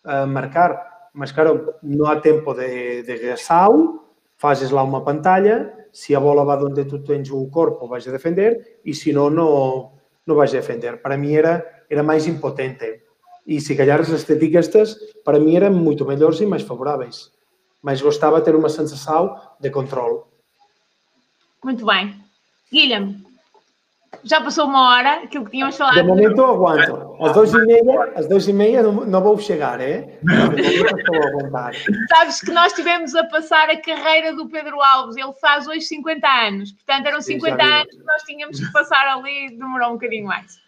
uh, marcar. Mas, claro, non há tempo de, de resau, fazes lá unha pantalla, se a bola va onde tu tens o corpo vais a defender e se non, non, non vais a defender. Para mí era, era máis impotente. E se calhar as estéticas estas, para mí eran moito mellores e máis favoráveis mas gostava de ter uma sensação de controle. Muito bem. Guilherme, já passou uma hora, aquilo que tínhamos falado. De momento aguanto. Às duas e meia, às duas e meia não, não vou chegar, é? estou a Sabes que nós tivemos a passar a carreira do Pedro Alves. Ele faz hoje 50 anos. Portanto, eram 50 Sim, anos que nós tínhamos que passar ali demorou um bocadinho mais.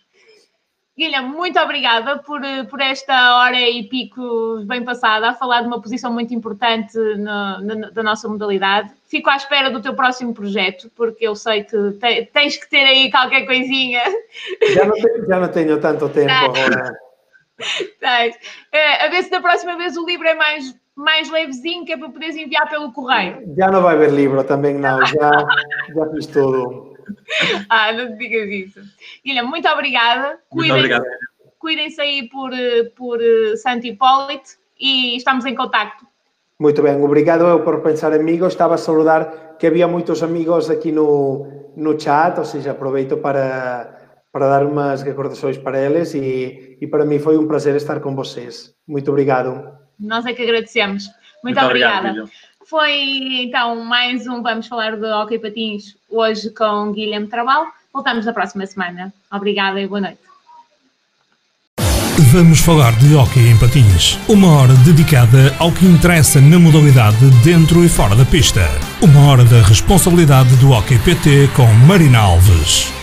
Guilherme, muito obrigada por, por esta hora e pico bem passada a falar de uma posição muito importante no, na, da nossa modalidade. Fico à espera do teu próximo projeto, porque eu sei que te, tens que ter aí qualquer coisinha. Já não, tenho, já não tenho tanto tempo agora. Tens. É, a ver se da próxima vez o livro é mais, mais levezinho, que é para poderes enviar pelo correio. Já não vai haver livro também, não. Já, já fiz tudo. Ah, não te digas isso. Guilherme, muito obrigada. Muito obrigado. Cuidem-se aí por, por eh, Santo Hipólito e estamos em contacto. Muito bem, obrigado eu por pensar em mim. Estava a saludar que havia muitos amigos aqui no, no chat, ou seja, aproveito para, para dar umas recordações para eles e, e para mim foi um prazer estar com vocês. Muito obrigado. Nós é que agradecemos. Muito, Muito obrigada. Obrigado, foi então mais um Vamos Falar de Hockey Patins hoje com Guilherme Trabal. Voltamos na próxima semana. Obrigada e boa noite. Vamos falar de hockey em patins. Uma hora dedicada ao que interessa na modalidade dentro e fora da pista. Uma hora da responsabilidade do Hockey PT com Marina Alves.